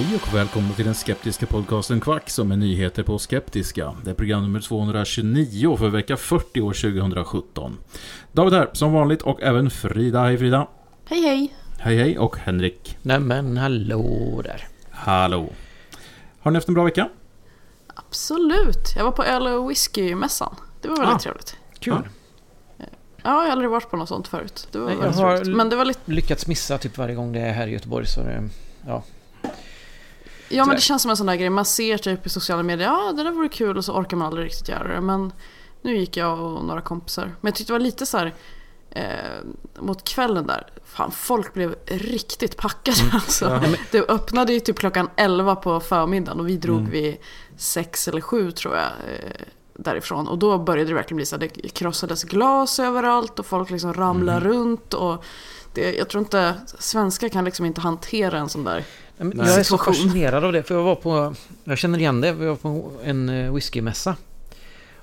Hej och välkomna till den skeptiska podcasten Kvack som är nyheter på Skeptiska. Det är program nummer 229 för vecka 40 år 2017. David här som vanligt och även Frida. Hej Frida. Hej hej! Hej hej och Henrik. Nämen, hallå där. Hallå. Har ni haft en bra vecka? Absolut! Jag var på öl och whiskymässan. Det var väldigt Ah. trevligt. Kul. Ja. Ja, jag har aldrig varit på något sånt förut. Det var Nej, jag väldigt har- roligt. Men det var lite... Lyckats missa typ varje gång det är här i Göteborg så det, ja. Ja, men det känns som en sån där grej. Man ser typ i sociala medier, ja det där vore kul och så orkar man aldrig riktigt göra det. Men nu gick jag och några kompisar. Men jag tyckte det var lite så här... Eh, mot kvällen där, fan folk blev riktigt packade alltså. Det öppnade ju typ klockan 11 på förmiddagen och vi drog vid 6 eller 7 tror jag. Eh, därifrån. Och då började det verkligen bli så här, det krossades glas överallt och folk liksom ramlade runt. Och det, jag tror inte, svenskar kan liksom inte hantera en sån där Nej. Jag är så fascinerad av det för jag var på, jag känner igen det, vi var på en eh, whiskymässa.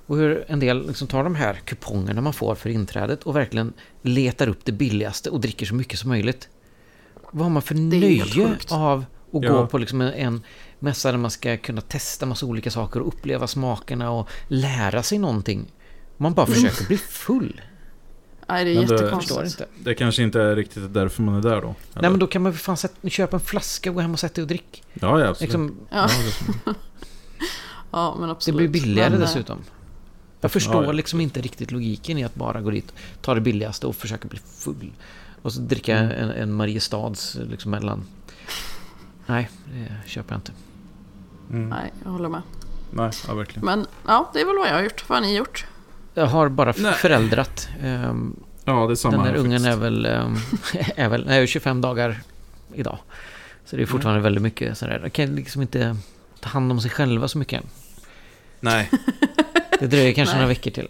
Och hur en del liksom tar de här kupongerna man får för inträdet och verkligen letar upp det billigaste och dricker så mycket som möjligt. Vad har man för nöje av att Ja. gå på liksom en, en mässa där man ska kunna testa massa olika saker och uppleva smakerna och lära sig någonting. Man bara försöker bli full. Nej, det är Men det- jättekonstigt. Det kanske inte är riktigt därför man är där då? eller? Nej men då kan man väl fan sätta, köpa en flaska och gå hem och sätta dig och drick. Ja, ja absolut. Liksom, Ja. det- Ja, men det absolut. blir billigare Men, eh, dessutom. Jag förstår Ja, ja. liksom inte riktigt logiken i att bara gå dit, ta det billigaste och försöka bli full. Och så dricka en, en Mariestads liksom mellan. Nej, det köper jag inte. Mm. Nej, jag håller med. Nej, ja verkligen. Men ja, det är väl vad jag har gjort. Vad har ni gjort? Jag har bara Nej. föräldrat. Ehm, Ja, det är samma Den här ungen är väl, ehm, är väl nej, 25 dagar idag. Så det är fortfarande väldigt mycket sådär. De kan liksom inte ta hand om sig själva så mycket än. Nej, Det dröjer kanske Nej. några veckor till.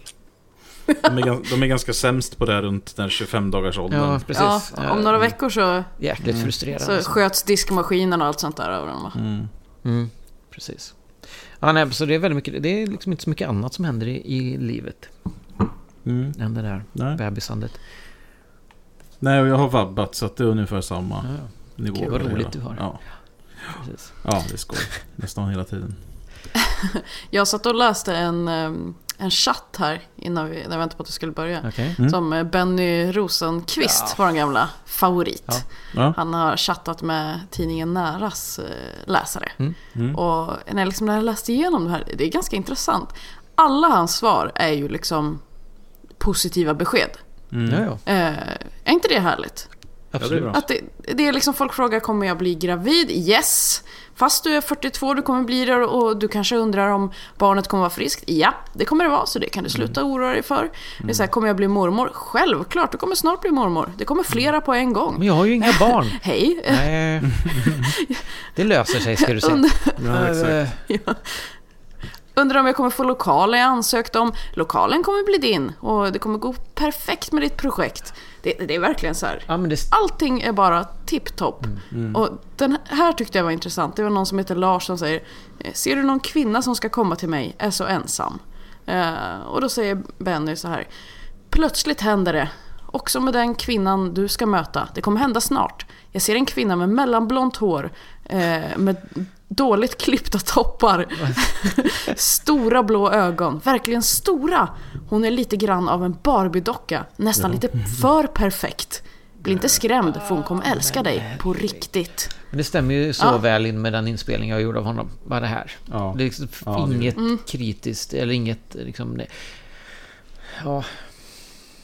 de är, de är ganska sämst på det här runt den 25 dagars åldern. Ja, precis. Ja, om några Ehm, veckor så, Jäkligt Mm. frustrerande. så sköts diskmaskinen och allt sånt där över dem? Mm. Mm, precis. Ja, nej, så det är väldigt mycket, det är liksom inte så mycket annat som händer i, i livet Mm. än det där Nej. bebisandet. Nej, och jag har vabbat så att det är ungefär samma Ja, ja, nivå. Gud, vad roligt hela. du har. Ja, precis. ja det är skoj. Nästan hela tiden. Jag satt och läste en, ehm, en chatt här innan vi, när vi väntade på att det skulle börja. Okej. Mm. Som eh, Benny Rosenqvist, vår gamla favorit. Ja. Ja. Han har chattat med tidningen Näras eh, läsare. Mm. Mm. Och när jag, liksom, när jag läste igenom det här, det är ganska intressant. Alla hans svar är ju liksom positiva besked. Mm. Ja, ja. Eh, är inte det härligt? Ja, det är Absolut. Att det, det är liksom folk frågar kommer jag bli gravid? Yes. Fast du är 42 du kommer bli det och du kanske undrar om barnet kommer vara friskt? Ja, det kommer det vara så det kan du sluta oroa dig för. Det är så här, kommer jag bli mormor? Självklart, du kommer snart bli mormor. Det kommer flera på en gång. Men jag har ju inga barn. Hej. Nej. Det löser sig ska du se. Ja, exakt. Eh, ja. Undrar om jag kommer få lokalen jag ansökt om. Lokalen kommer bli din och det kommer gå perfekt med ditt projekt. Det, det är verkligen så här. Ja, det, Allting är bara tipptopp. Och den här tyckte jag var intressant. Det var någon som heter Lars som säger eh, Ser du någon kvinna som ska komma till mig, är så ensam. Eh, och då säger Benny så här. Plötsligt händer det. Också med den kvinnan du ska möta. Det kommer hända snart. Jag ser en kvinna med mellanblont hår. Eh, med dåligt klippta toppar. stora blå ögon. Verkligen stora. Hon är lite grann av en Barbie-docka. Nästan lite för perfekt. Bli inte skrämd för hon kommer älska dig på riktigt. men det stämmer ju så Ja. väl in med den inspelning jag gjorde av honom. Bara det här. Ja. Det är liksom Ja, det inget Mm. kritiskt eller inget liksom... Det, ja,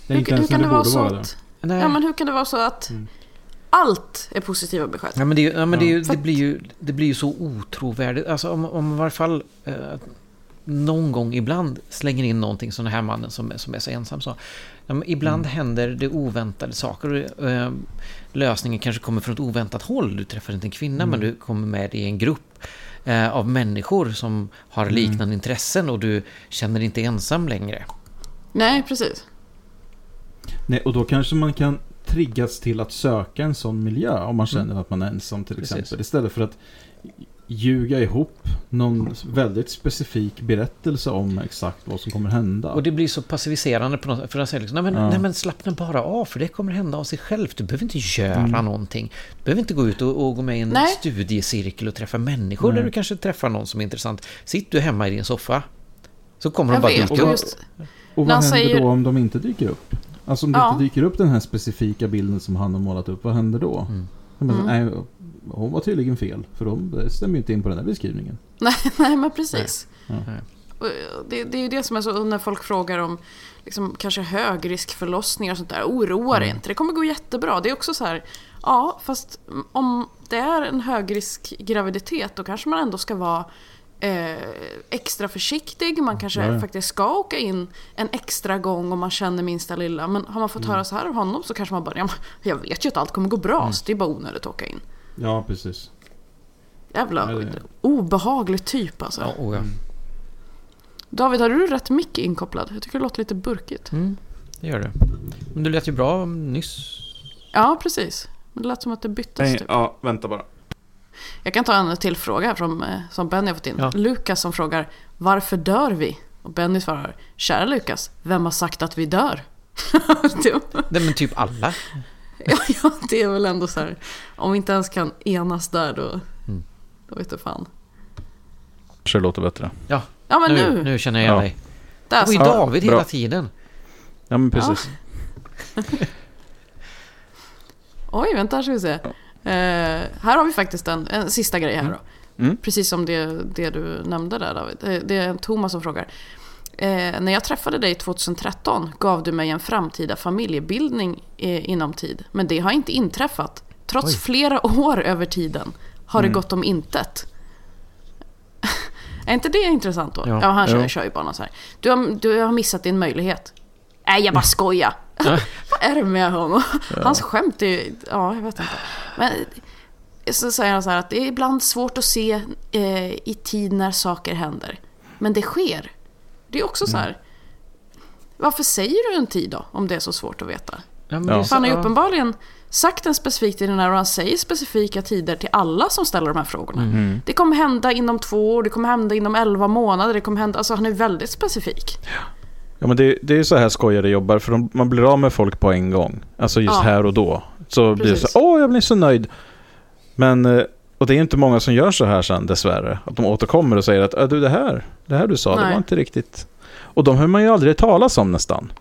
Det är inte hur, hur kan det det vara så vara det. att... nej. Ja men hur kan det vara så att allt är positiva besked? Ja, men det, ja, men det, För det, blir ju, det blir ju så otrovärdigt. Alltså om, om man i varje fall eh, någon gång ibland slänger in någonting som den här mannen som, är- som är så ensam sa. Ja, ibland händer det oväntade saker. och, Eh, lösningen kanske kommer från ett oväntat håll. Du träffar inte en kvinna men du kommer med i en grupp eh, av människor som har liknande intressen och du känner dig inte ensam längre. Nej precis. Nej, och då kanske man kan triggas till att söka en sån miljö om man känner Mm. att man är ensam till Precis. exempel. Istället för att ljuga ihop någon väldigt specifik berättelse om exakt vad som kommer hända. Och det blir så passiviserande på något sätt. För att säga liksom, nej men, Ja. nej men slappna bara av för det kommer hända av sig självt. Du behöver inte göra Mm. någonting. Du behöver inte gå ut och, och gå med i en Nej. studiecirkel och träffa människor Nej. där du kanske träffar någon som är intressant. Sitt du hemma i din soffa. Så kommer de bara dyka Och upp. och vad han händer säger- då om de inte dyker upp? Alltså om det Ja. inte dyker upp den här specifika bilden som han har målat upp, vad händer då? Mm. Menar, Mm. nej, hon var tydligen fel, för de stämmer ju inte in på den här beskrivningen. nej, nej men precis. Nej. Nej. Och Det, det är ju det som är så när folk frågar om liksom, kanske högriskförlossningar och sånt där. Oroa dig inte, det kommer gå jättebra. Det är också så här, ja fast om det är en högriskgraviditet då kanske man ändå ska vara eh, extra försiktig. Man kanske ja. faktiskt ska åka in en extra gång om man känner minsta lilla. Men har man fått höra så här av honom så kanske man bara, ja, jag vet ju att allt kommer gå bra så det är bara onödigt att åka in. Ja, precis. Jävla Ja, det- obehaglig typ alltså. Ja, oh ja. David, har du rätt mycket inkopplad? Jag tycker det låter lite burkigt. Mm, det gör det. Men du lät ju bra nyss. Ja, precis. Men det lät som att det byttes. Typ. Ja, vänta bara. Jag kan ta en till fråga från, eh, som Benny har fått in. Ja. Lukas som frågar Varför dör vi? Och Benny svarar Kära Lukas, vem har sagt att vi dör? det, Nej, men typ alla. ja, ja, det är väl ändå så här. Om vi inte ens kan enas där då, Mm. då vet du fan. Kanske låter bättre. Ja, Ja men nu, nu, nu känner jag igen Ja. dig. där Det var ju. Ja, David bra. hela tiden. Ja, men precis. Oj, vänta här ska vi se. Eh, här har vi faktiskt en, en sista grej här då. Mm. Precis som det, det du nämnde där David. Eh, Det är en Thomas som frågar. Eh, när jag träffade dig 2013 gav du mig en framtida familjebildning eh, inom tid. Men det har inte inträffat. Trots Oj. flera år över tiden har Mm. det gått om intet. är inte det intressant då? Ja. Ja, han kör, kör ju bara någon så här. Du har, du har missat din möjlighet. Nej, jag bara skojar. Vad är det med honom? Hans skämt är ju... Ja, jag vet inte. Men så säger han så här att det är ibland svårt att se eh, i tid när saker händer. Men det sker. Det är också så här... Varför säger du en tid då? Om det är så svårt att veta. Ja, men Ja. han har ju ja. uppenbarligen sagt en specifik tid när han säger specifika tider till alla som ställer de här frågorna. Mm. Det kommer hända inom två år, det kommer hända inom elva månader, det kommer hända... Alltså han är väldigt specifik. Ja, men det, det är så här skojare jobbar, för de, man blir av med folk på en gång. Alltså just Ja. här och då. Så blir det Precis. så åh, jag blir så nöjd. Men, eh, och det är inte många som gör så här sen dessvärre. Att de återkommer och säger att "Äh, du, det här, det här du sa, det Nej. var inte riktigt... Och de hör man ju aldrig talas om nästan.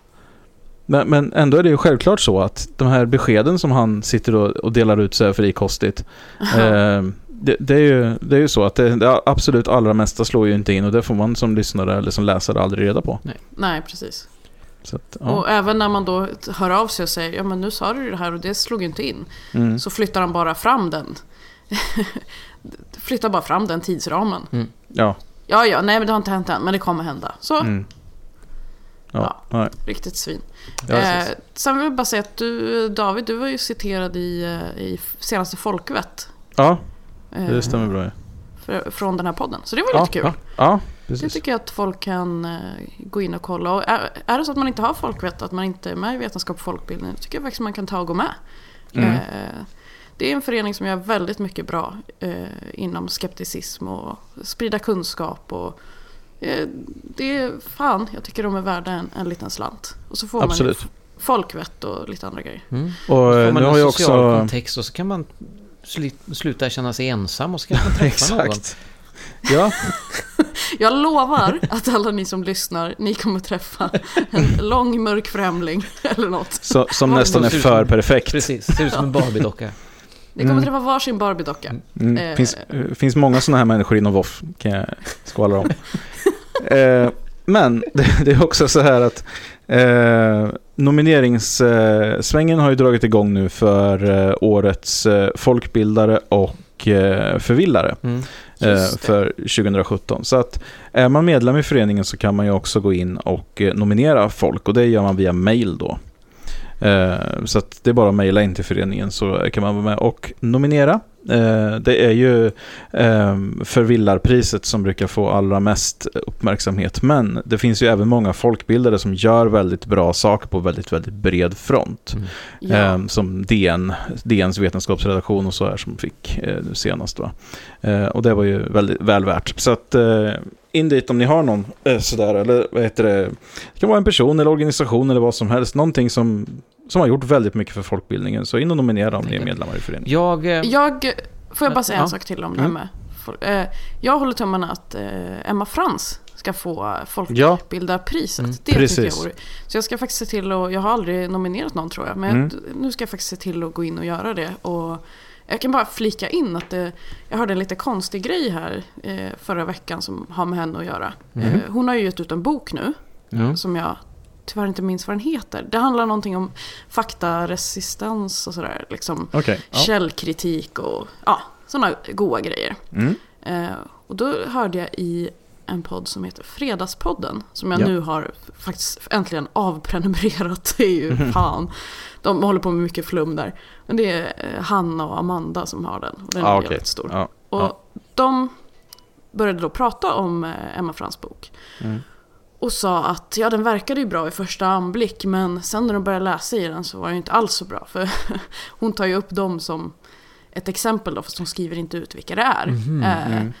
Men, men ändå är det ju självklart så att de här beskeden som han sitter och, och delar ut så här frikostigt. eh, det, det, är ju, det är ju så att det, det absolut allra mesta slår ju inte in och det får man som lyssnare eller som läsare aldrig reda på. Nej, precis. Så att, ja. Och även när man då hör av sig och säger ja men nu sa du det här och det slog ju inte in. Mm. Så flyttar han bara fram den. flyttar bara fram den tidsramen. Ja. Ja, ja, nej men det har inte hänt än, men det kommer hända. Så, Mm. Ja, nej. riktigt svin. Ja, eh, precis. sen vill jag bara säga att du, David, du var ju citerad i, eh, i senaste Folkvett. ja, det stämmer bra. ja. för- Från den här podden. Så det var Ja, lite kul. Ja, Det precis. tycker jag att folk kan eh, gå in och kolla. Och är, är det så att man inte har folkvett, att man inte är med i vetenskap och folkbildning, då tycker jag faktiskt man kan ta och gå med. Mm. Eh, det är en förening som gör väldigt mycket bra eh, inom skepticism och sprida kunskap. Och, eh, det är fan, jag tycker de är värda en, en liten slant. Och så får Absolut. man folkvett och lite andra grejer. Mm. Och eh, Får man nu en har jag social också... kontext och så kan man sluta känna sig ensam och så kan man träffa någon. Exakt. Ja, Jag lovar att alla ni som lyssnar, ni kommer träffa en lång mörk främling eller något. så, som nästan är för perfekt. Precis, ser ut som en Barbie-docka. Ni kommer Mm. träffa varsin Barbiedocka. Mm. Eh. Finns, eh, finns många sådana här människor inom VOF, kan jag skvallra om. eh, men det, det är också så här att eh, nomineringssvängen har ju dragit igång nu för eh, årets eh, folkbildare och eh, förvillare Mm. eh, för 2017. Så att är man medlem i föreningen så kan man ju också gå in och nominera folk och det gör man via mail då. Så att det är bara att mejla in till föreningen så kan man vara med och nominera. Eh, Det är ju eh, förvillarpriset som brukar få allra mest uppmärksamhet. Men det finns ju även många folkbildare som gör väldigt bra saker på väldigt, väldigt bred front. Mm. Ja. Eh, som DN, DNs vetenskapsredaktion och så här som fick eh, senast. Va? Eh, och det var ju väldigt väl värt. Så att in dit om ni har någon sådär, eller vad heter det? Det kan vara en person eller organisation eller vad som helst. Någonting som, som har gjort väldigt mycket för folkbildningen. Så in och nominera om ni är medlemmar i föreningen. Jag... eh, Jag, får jag bara säga en Ja. sak till om det här Mm. med eh, Jag håller tummarna att eh, Emma Frans ska få Ja, folkbildarpriset. Mm. Det tycker jag Precis. vore. Så jag ska faktiskt se till att, jag har aldrig nominerat någon tror jag, men Mm. jag, nu ska jag faktiskt se till att gå in och göra det. Och jag kan bara flika in att det, jag hörde en lite konstig grej här eh, förra veckan som har med henne att göra. Mhm. Eh, hon har ju gett ut en bok nu ja. som jag tyvärr inte minns vad den heter. Det handlar någonting om faktaresistens och sådär. Liksom okej. Ja. källkritik och ja, sådana goa grejer. Mm. Eh, och då hörde jag i en podd som heter Fredagspodden, som jag Ja. nu har faktiskt äntligen avprenumererat. Det är ju Mhm. fan, de håller på med mycket flum där. Men det är eh, Hanna och Amanda som har den. Och den Ah, är okej. väldigt stor. Ja. Och ja. de började då prata om eh, Emma Frans bok. Mm. Och sa att ja, den verkade ju bra i första anblick men sen när de började läsa i den så var det ju inte alls så bra. För hon tar ju upp dem som ett exempel då, fast hon skriver inte ut vilka det är. Mhm, Eh, mm.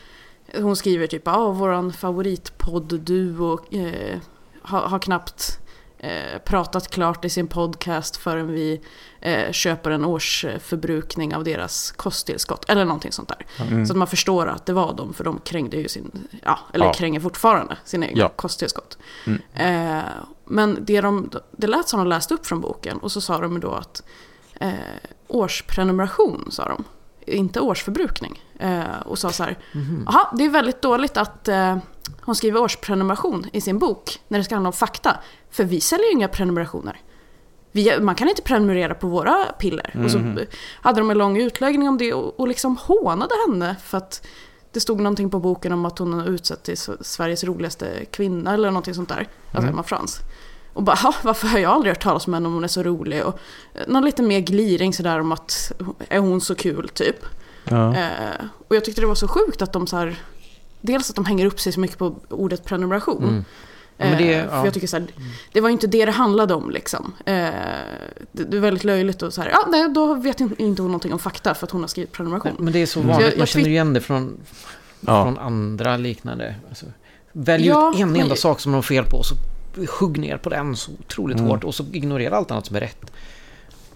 Hon skriver typ ja, våran favoritpodd-duo eh, har, har knappt eh, pratat klart i sin podcast förrän vi eh, köper en årsförbrukning av deras kosttillskott. Eller någonting sånt där. Mm. Så att man förstår att det var dem, för de krängde ju sin, ja, eller Ja. kränger fortfarande sina egna Ja. kosttillskott. Mm. Eh, men det, de, det lät som de läste upp från boken och så sa de då att årsprenumeration, sa de. Inte årsförbrukning. Eh, och sa så här, Mhm. jaha, det är väldigt dåligt att eh, hon skriver årsprenumeration i sin bok när det ska handla om fakta. För vi säljer ju inga prenumerationer. Vi, man kan inte prenumerera på våra piller. Och så Mhm. hade de en lång utläggning om det och, och liksom hånade henne för att det stod någonting på boken om att hon har utsett till Sveriges roligaste kvinna eller någonting sånt där. Alltså Mm. Emma Frans. Och bara, "Ha, varför har jag aldrig hört talas om henne om hon är så rolig? Och eh, någon lite mer gliring sådär om att, är hon så kul typ? Ja. Eh, och jag tyckte det var så sjukt att de så här, dels att de hänger upp sig så mycket på ordet prenumeration. Mm. Ja, men det- Eh, för ja. jag tycker så här, det var ju inte det det handlade om liksom. Eh, det, det är väldigt löjligt och så här, ja nej, då vet inte inte hon någonting om fakta för att hon har skrivit prenumeration. Men det är så Mm. vanligt, Jag- jag man känner igen det från, Ja. från andra liknande. Alltså, välj Ja, ut en men- enda sak som de har fel på och så hugg ner på den så otroligt Mm. hårt och så ignorera allt annat som är rätt.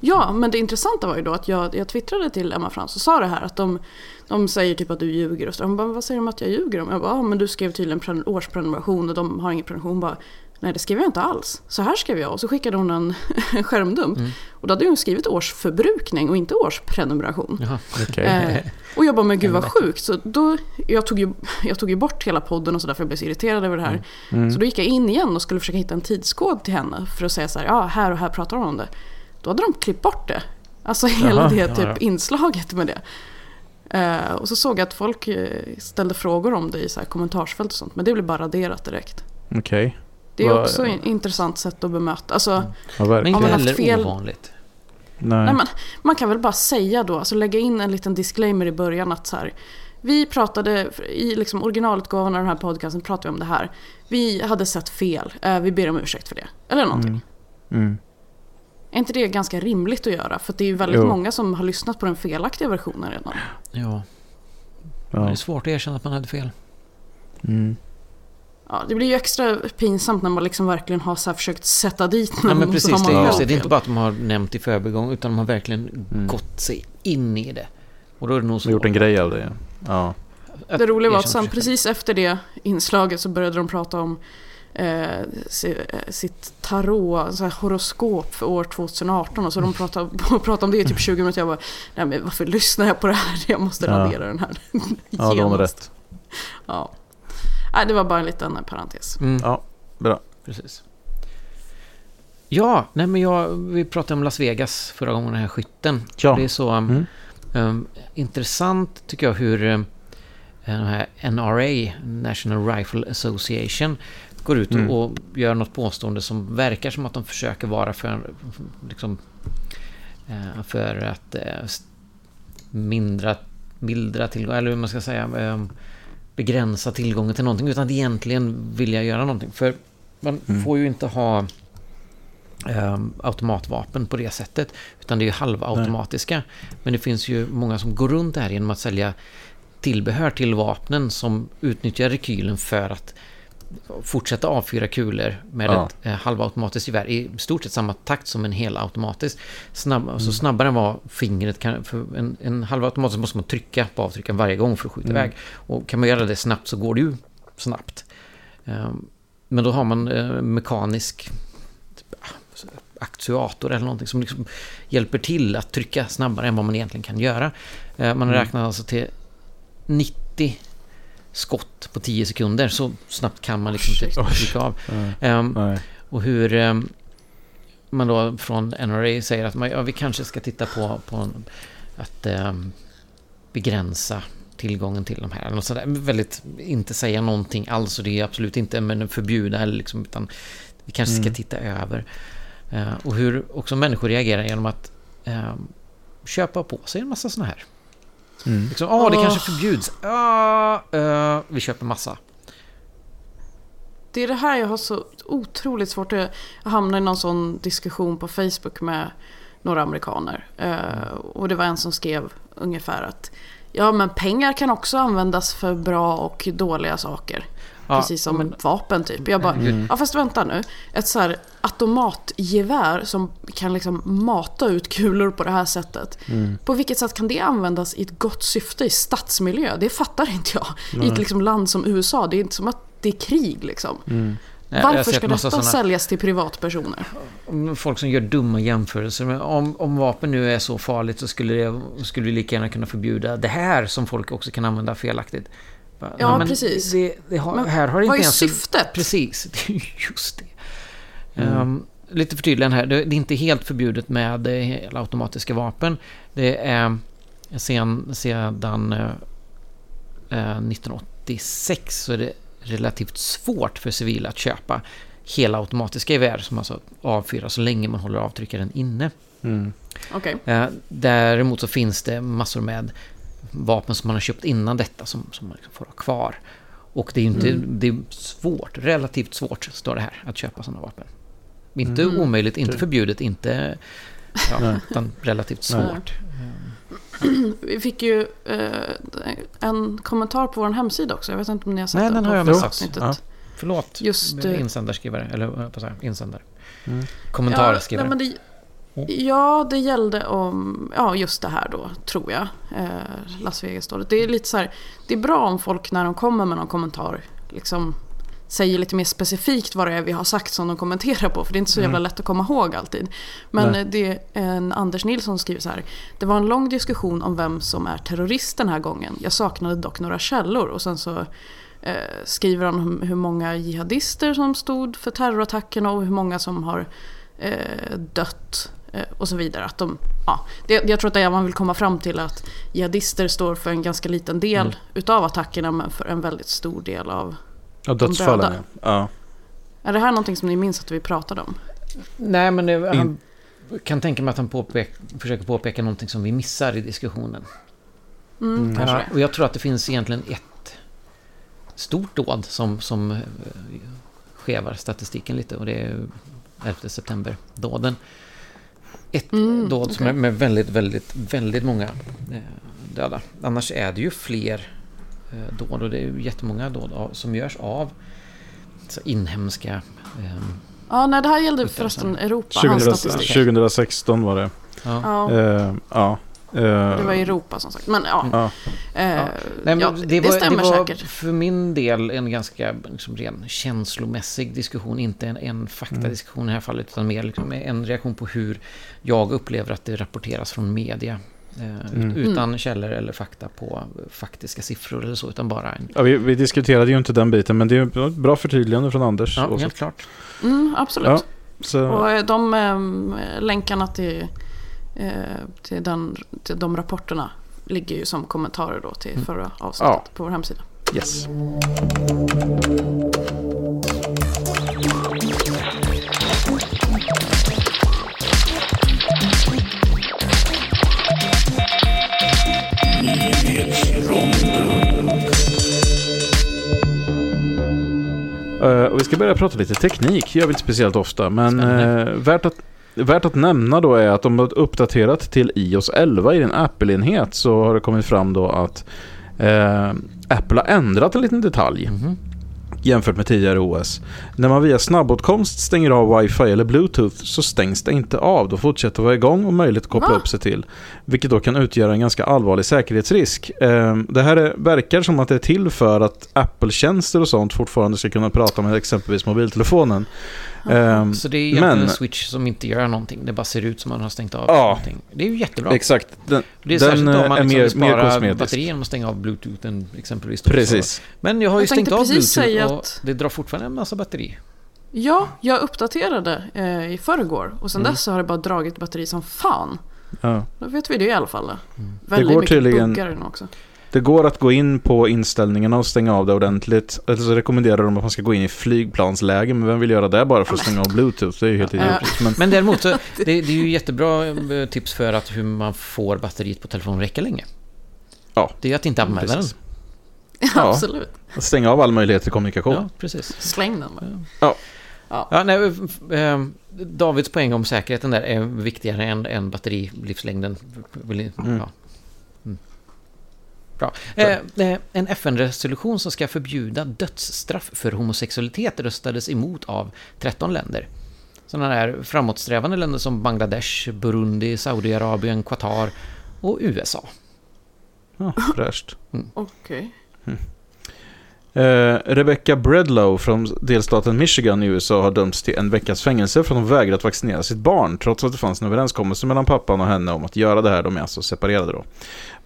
Ja, men det intressanta var ju då att jag, jag twittrade till Emma Frans och sa det här att de, de säger typ att du ljuger och så. Hon bara, vad säger de att jag ljuger om? Jag bara, ja men du skrev tydligen pren- årsprenumeration och de har ingen prenumeration. Hon bara, nej det skrev jag inte alls. Så här skrev jag och så skickade hon en, en skärmdump. Mm. Och då hade hon skrivit årsförbrukning och inte årsprenumeration. Jaha. Okej. Eh, och jag bara, men gud vad sjukt. Så då, jag, tog ju, jag tog ju bort hela podden och sådär för jag blev så irriterad över det här. Mm. Så då gick jag in igen och skulle försöka hitta en tidskod till henne för att säga så här, ja här och här pratar de om det. Då hade de klippt bort det. Alltså hela Jaha, det ja, typ ja. inslaget med det. Eh, och så såg jag att folk eh, ställde frågor om det i så här kommentarsfält och sånt. Men det blev bara raderat direkt. Okej. Det är Vad- också ett intressant sätt att bemöta. Alltså, Ja, Men inte man haft heller fel- ovanligt. Nej. Nej, men man kan väl bara säga då, alltså lägga in en liten disclaimer i början att så här, Vi pratade, i liksom originalutgåvan av den här podcasten pratade vi om det här. Vi hade sett fel, eh, vi ber om ursäkt för det. Eller någonting. Mm. Är inte det ganska rimligt att göra? För det är ju väldigt Jo. många som har lyssnat på den felaktiga versionen redan. Ja, det Ja. är svårt att erkänna att man hade fel. Mm. Ja, det blir ju extra pinsamt när man liksom verkligen har så här försökt sätta dit någon. Ja, men och så precis, har man det är, just det. det är inte bara att de har nämnt i förbigång, utan de har verkligen Mm. gått sig in i det. Och då är det nog De så. har gjort en grej av det. Ja. Det roliga var att sen precis efter det inslaget så började de prata om eh, eh, sitt tarot, så här horoskop för år 2018 och så de pratade, pratade om det i typ 20 minuter. Jag bara, nej men varför lyssnar jag på det här? Jag måste Ja. radera den här. Ja, de har rätt. Ja. Nej, det var bara en liten parentes. Mm. Ja, bra. Precis. Ja, nej men jag, vi pratade om Las Vegas förra gången, den här skytten. Ja. Det är så um, Mm. um, intressant tycker jag hur um, den här NRA, National Rifle Association, går ut och, Mm. och gör något påstående som verkar som att de försöker vara för, liksom, eh, för att eh, mindra, mildra tillgång, eller hur man ska säga, um, begränsa tillgången till någonting, utan att egentligen vilja göra någonting. För man Mm. får ju inte ha ehm, automatvapen på det sättet. Utan det är ju halvautomatiska. Men det finns ju många som går runt det här genom att sälja tillbehör till vapnen som utnyttjar rekylen för att fortsätta avfyra kulor med Ja. ett eh, halvautomatiskt gevär i stort sett samma takt som en helautomatisk. Snabb, Så snabbare än vad fingret kan... För en, en halvautomatisk måste man trycka på avtryckaren varje gång för att skjuta iväg. Och kan man göra det snabbt så går det ju snabbt. Ehm, Men då har man eh, mekanisk aktuator eller någonting som liksom hjälper till att trycka snabbare än vad man egentligen kan göra. Eh, Man räknar alltså till 90 skott på 10 sekunder. Så snabbt kan man liksom inte trycka av. Nej. och hur ehm, man då från NRA säger att man, ja, vi kanske ska titta på, på att ehm, begränsa tillgången till de här. Eller något sådär. Väldigt, inte säga någonting alls och det är absolut inte men förbjuda eller liksom, utan vi kanske ska Mm. titta över. Eh, och hur också människor reagerar genom att ehm, köpa på sig en massa sådana här. Mm. Liksom, åh, det Åh. kanske förbjuds. Ja, eh, vi köper massa. Det är det här jag har så otroligt svårt att hamna i någon sån diskussion på Facebook med några amerikaner. Eh, och det var en som skrev ungefär att ja men pengar kan också användas för bra och dåliga saker. Precis som men- vapen typ. Jag bara, Mm. ja fast vänta nu. Ett så här automatgevär som kan liksom mata ut kulor på det här sättet. Mm. På vilket sätt kan det användas i ett gott syfte i stadsmiljö? Det fattar inte jag. I ett liksom land som USA. Det är inte som att det är krig liksom. Mm. Nej, Varför ska detta såna- säljas till privatpersoner? folk som gör dumma jämförelser. Men om, om vapen nu är så farligt så skulle, det, skulle vi lika gärna kunna förbjuda det här som folk också kan använda felaktigt. Bara, Ja, men precis. Det, det har, Men här har det vad inte är ens... syftet? Precis, det är ju just det. Ehm, lite förtydligande här. Det, det är inte helt förbjudet med eh, hela automatiska vapen. Det är sen, sedan eh, eh, 1986 så är det relativt svårt för civila att köpa hela automatiska gevär som alltså avfyrar så länge man håller avtryckaren inne. Mm. Okej. Eh, däremot så finns det massor med vapen som man har köpt innan detta som, som man liksom får ha kvar. Och det är ju inte, det är svårt, relativt svårt står det här, att köpa sådana vapen. Inte Mm. omöjligt, inte förbjudet, inte... Ja, Nej. utan relativt Nej. svårt. Vi fick ju eh, en kommentar på vår hemsida också. Jag vet inte om ni har sett Nej, den har jag missat. Ja. Förlåt, Just, eh, insändarskrivare, eller vad här, insändare. Mm. Kommentarskrivare. Ja, nej, men det, ja, det gällde om, ja just det här då, tror jag. Eh, Las Vegas då. Det är lite så här, det är bra om folk när de kommer med någon kommentar, liksom säger lite mer specifikt vad det är vi har sagt som de kommenterar på. För det är inte så jävla lätt att komma ihåg alltid. Men Nej. det är en Anders Nilsson skriver så här. Det var en lång diskussion om vem som är terrorist den här gången. Jag saknade dock några källor. Och sen så eh, skriver han om hur många jihadister som stod för terrorattackerna och hur många som har eh, dött och så vidare. Att de, ja, det, jag tror att det man vill komma fram till är att jihadister står för en ganska liten del Mm. utav attackerna men för en väldigt stor del av... Ja, dödsfallen döda. ja. ja. Är det här någonting som ni minns att vi pratade om? Nej, men det, han kan tänka mig att han påpek, försöker påpeka någonting som vi missar i diskussionen. Mm, kanske Ja, och jag tror att det finns egentligen ett stort dåd som, som eh, skevar statistiken lite och det är 11 september-dåden. Ett Mm, dåd som okej. är med väldigt, väldigt, väldigt många eh, döda. Annars är det ju fler eh, dåd och det är ju jättemånga dåd av, som görs av så inhemska eh, Ja, nej, det här gällde förresten Europa, 2000, hans statistik. 2016 var det. ja. Ja, Eh, ja. Eh, det var i Europa som sagt. Men ja, ja. eh, Nej, men ja det, var, stämmer det var säkert. för min del en ganska liksom, ren känslomässig diskussion. Inte en, en faktadiskussion i det här fallet, utan mer liksom, en reaktion på hur jag upplever att det rapporteras från media. Eh, Mm. Utan källor eller fakta på faktiska siffror eller så, utan bara en... Ja, vi, vi diskuterade ju inte den biten, men det är ett bra förtydligande från Anders. Ja, helt klart. Mm, absolut. Ja. Så, Och eh, de eh, länkarna till, till, den, till de rapporterna ligger ju som kommentarer då till förra avsnittet Ja. på vår hemsida. yes. Eh, och vi ska börja prata lite teknik, gör vi inte speciellt ofta. Men eh, värt, att, värt att nämna då är att de har uppdaterat till iOS 11 i din Apple-enhet så har det kommit fram då att eh, Apple har ändrat en liten detalj Mhm. jämfört med tidigare OS. När man via snabbåtkomst stänger av Wi-Fi eller Bluetooth så stängs det inte av. Då fortsätter vara igång och möjligt att koppla Va? upp sig till. Vilket då kan utgöra en ganska allvarlig säkerhetsrisk. Eh, Det här är, verkar som att det är till för att Apple-tjänster och sånt fortfarande ska kunna prata med exempelvis mobiltelefonen. Eh, Så det är egentligen men- en switch som inte gör någonting. Det bara ser ut som man har stängt av Ja. någonting. Det är ju jättebra. Exakt. Den, Det är den särskilt om man är liksom mer, vill mer spara kosmetisk. batteri genom att stänga av bluetoothen exempelvis. då. Precis. Men jag har ju Jag stängt av bluetooth säga och att- det drar fortfarande en massa batteri. Ja, jag uppdaterade eh, i förrgår och sen Mm. dess så har det bara dragit batteri som fan. Ja. Då vet vi det i alla fall. Mm. Väldigt går mycket tydligen- buggar också. Det går att gå in på inställningarna och stänga av det ordentligt. Eller så rekommenderar de att man ska gå in i flygplansläge. Men vem vill göra det bara för att stänga av Bluetooth? Det är ju helt idiotiskt. Men Men däremot så, det, det är ju jättebra eh, tips för att hur man får batteriet på telefonen räcka länge. Ja. Det är att inte använda den. Ja. Absolut. stänga av all möjlighet till kommunikation. Ja, precis. Släng den bara. Ja. Ja. Ja, nej, f- eh, Davids poäng om säkerheten där är viktigare än, än batterilivslängden. Mm. Ja. Mm. Bra. Eh, eh, en FN-resolution som ska förbjuda dödsstraff för homosexualitet röstades emot av 13 länder. Sådana här framåtsträvande länder som Bangladesh, Burundi, Saudiarabien, Qatar och USA. Ja, fräscht. Okej. Eh, Rebecca Bredlow från delstaten Michigan i USA har dömts till en veckas fängelse för att hon vägrat vaccinera sitt barn trots att det fanns en överenskommelse mellan pappan och henne om att göra det här. De är alltså separerade då.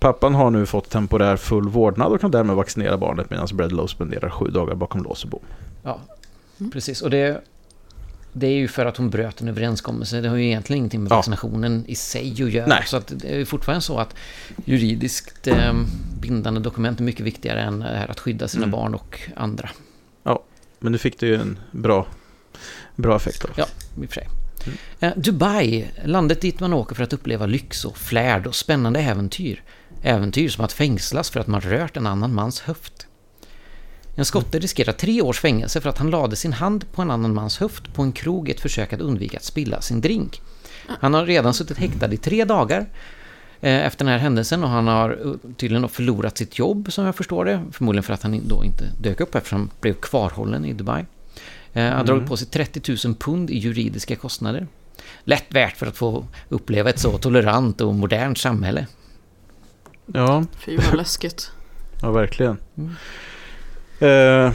Pappan har nu fått temporär full vårdnad och kan därmed vaccinera barnet medan Bredlow spenderar sju dagar bakom lås och bom. Ja, precis. Och det, det är ju för att hon bröt en överenskommelse. Det har ju egentligen ingenting med Ja. vaccinationen i sig att göra. Nej. Så att det är fortfarande så att juridiskt eh, bindande dokument är mycket viktigare än det här att skydda sina Mm. barn och andra. Men nu fick det ju en bra, bra effekt. Då. Ja, i och för sig. Eh, Dubai, landet dit man åker för att uppleva lyx och flärd och spännande äventyr. Äventyr som att fängslas för att man rört en annan mans höft. En skotte riskerar tre års fängelse för att han lade sin hand på en annan mans höft på en krog i ett försök att undvika att spilla sin drink. Han har redan suttit häktad i tre dagar eh, efter den här händelsen och han har eh, tydligen förlorat sitt jobb som jag förstår det. Förmodligen för att han då inte dök upp eftersom han blev kvarhållen i Dubai. Eh, Han har dragit på sig 30 000 pund i juridiska kostnader. Lätt värt för att få uppleva ett så tolerant och modernt samhälle. Ja, Fy vad läskigt. ja verkligen. Mm. Eh,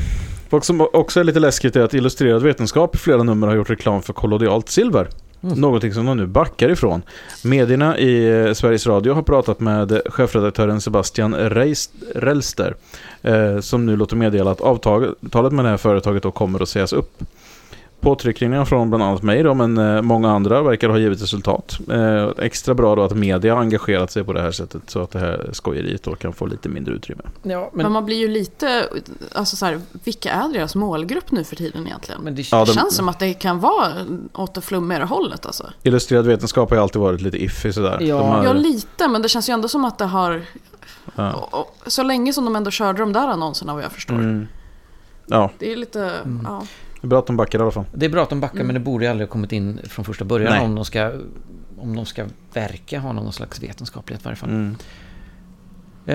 vad som också är lite läskigt är att Illustrerad Vetenskap i flera nummer har gjort reklam för kollodialt silver. Mm. Någonting som de nu backar ifrån. Medierna i eh, Sveriges Radio har pratat med chefredaktören Sebastian Reist, Relster. Eh, som nu låter meddela att avtalet med det här företaget då kommer att sägas upp. Påtryckningar från bland annat mig då, men eh, många andra verkar ha givit resultat. Eh, extra bra då att media har engagerat sig på det här sättet så att det här skojeriet då kan få lite mindre utrymme. Ja, Men, man blir ju lite, alltså så här, vilka är deras målgrupp nu för tiden egentligen? men det, Ja, det de- känns som att det kan vara åt det flummigare hållet alltså. Illustrerad vetenskap har ju alltid varit lite iffy sådär. Ja. Har, Ja, lite, men det känns ju ändå som att det har Ja. Så länge som de ändå körde de där annonserna vad jag förstår. Mm. Ja, Det är lite, Mm. ja. Det är bra att de backar i alla fall. Det är bra att de backar, Mm. men det borde ju aldrig ha kommit in från första början Nej. om de ska om de ska verka ha någon slags vetenskaplighet i varje fall. Mm.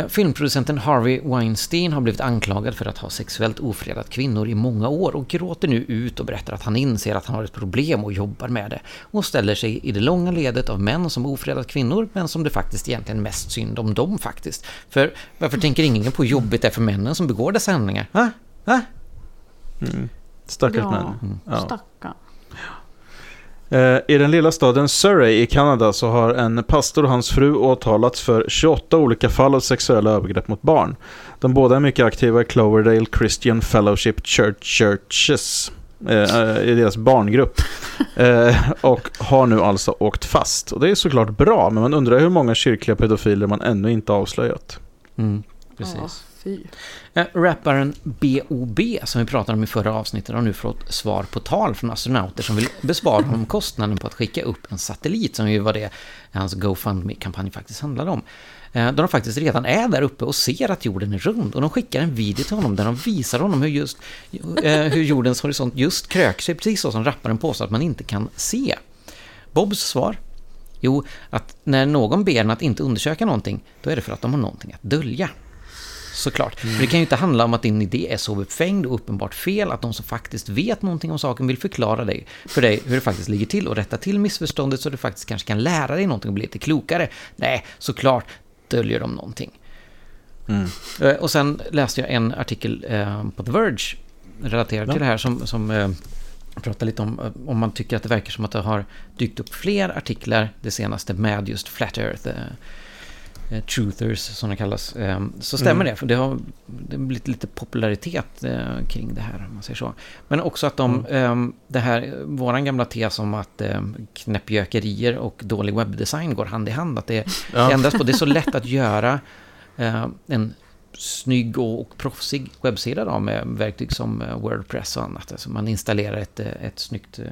Filmproducenten Harvey Weinstein har blivit anklagad för att ha sexuellt ofredat kvinnor i många år och gråter nu ut och berättar att han inser att han har ett problem och jobbar med det och ställer sig i det långa ledet av män som ofredat kvinnor men som det faktiskt egentligen mest synd om dem faktiskt. För varför tänker ingen på hur jobbigt det är för männen som begår dessa handlingar? Va? Va? Mm. Stackars Ja. män. Ja. Stackarn. Eh, I den lilla staden Surrey i Kanada så har en pastor och hans fru åtalats för 28 olika fall av sexuella övergrepp mot barn. De båda är mycket aktiva i Cloverdale Christian Fellowship Church Churches. eh, eh, I deras barngrupp. Och har nu alltså åkt fast. Och det är såklart bra, men man undrar hur många kyrkliga pedofiler man ännu inte avslöjat. Mm, precis fy. Eh, rapparen B.O.B. som vi pratade om i förra avsnittet har nu fått svar på tal från astronauter som vill bespara honom kostnaden på att skicka upp en satellit som ju var det hans GoFundMe-kampanj faktiskt handlade om. Eh, Där de faktiskt redan är där uppe och ser att jorden är rund och de skickar en video till honom där de visar honom hur, just, eh, hur jordens horisont just kröker sig precis så som rapparen påstår att man inte kan se. Bobs svar? Jo, att när någon ber en att inte undersöka någonting, då är det för att de har någonting att dölja. Såklart. För det kan ju inte handla om att din idé är så befängd och uppenbart fel att de som faktiskt vet någonting om saken vill förklara dig, för dig hur det faktiskt ligger till och rätta till missförståndet så du faktiskt kanske kan lära dig någonting och bli lite klokare. Nej, såklart döljer de någonting. Mm. Eh, Och sen läste jag en artikel eh, på The Verge relaterad Ja. till det här som, som eh, pratar lite om om man tycker att det verkar som att det har dykt upp fler artiklar det senaste med just Flat Earth. Eh, truthers som det kallas. Eh, så stämmer Mm. det, för det har, det har blivit lite popularitet eh, kring det här, om man säger så. Men också att de, eh, det här, våran gamla tes om att eh, knäppjökerier och dålig webbdesign går hand i hand, att det Ja. ändras på. Det är så lätt att göra eh, en snygg och, och proffsig webbsida då, med verktyg som eh, Wordpress och annat. Alltså man installerar ett, eh, ett snyggt eh,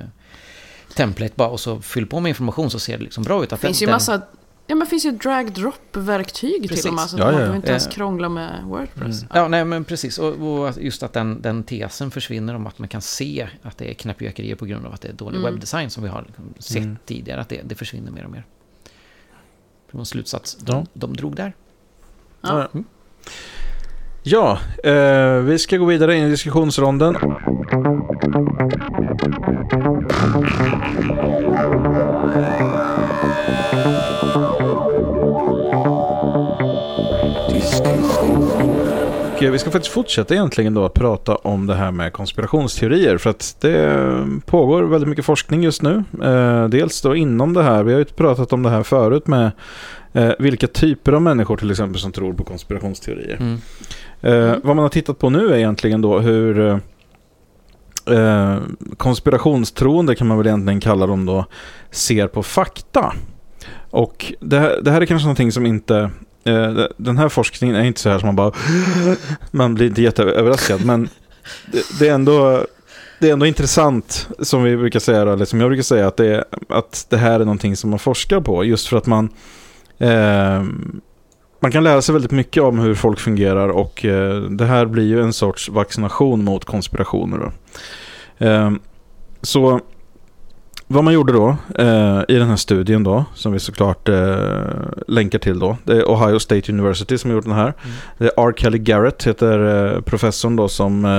template bara och så fyll på med information så ser det liksom bra ut. Det Att finns den, ju massa Ja men det finns ju drag-drop-verktyg Precis. till och med. Så Ja, man ja. behöver inte ens krångla med Wordpress. Ja, nej men precis. Och, och just att den, den tesen försvinner om att man kan se att det är knäppjökerier på grund av att det är dålig Mm. webbdesign som vi har liksom sett Mm. tidigare. Att det, det försvinner mer och mer. Det var en slutsats Ja. de, de drog där. Ja. Mm. Ja, eh, vi ska gå vidare in i diskussionsronden. Och, eh, Vi ska faktiskt fortsätta egentligen då att prata om det här med konspirationsteorier för att det pågår väldigt mycket forskning just nu. Eh, dels då inom det här, vi har ju pratat om det här förut med eh, vilka typer av människor till exempel som tror på konspirationsteorier. Mm. Vad man har tittat på nu är egentligen då hur konspirationstroende kan man väl egentligen kalla dem då ser på fakta. Och det här, det här är kanske någonting som inte Eh, den här forskningen är inte så här som man bara man blir inte jätteöverraskad men det, det är ändå det är ändå intressant som vi brukar säga, eller som jag brukar säga, att det, att det här är någonting som man forskar på. Just för att man eh, man kan lära sig väldigt mycket om hur folk fungerar och eh, det här blir ju en sorts vaccination mot konspirationer. Då. Eh, så vad man gjorde då eh, i den här studien då, som vi såklart eh, länkar till då, det är Ohio State University som har gjort den här. Mm. Det är R. Kelly Garrett heter eh, professorn då som eh,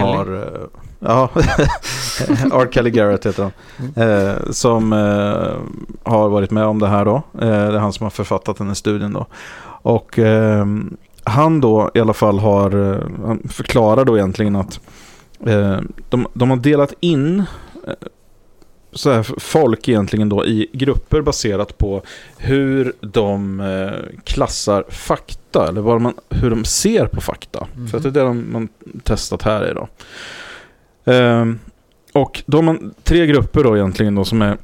har... Eh, ja, R. Kelly Garrett heter han. Eh, som eh, har varit med om det här då. Eh, det är han som har författat den här studien då. Och eh, han då i alla fall har, han förklarar då egentligen att de, de har delat in så här folk egentligen då i grupper baserat på hur de eh, klassar fakta eller vad man, hur de ser på fakta. För att det är det de, man testat här idag. Ehm, och då har man tre grupper då egentligen då som är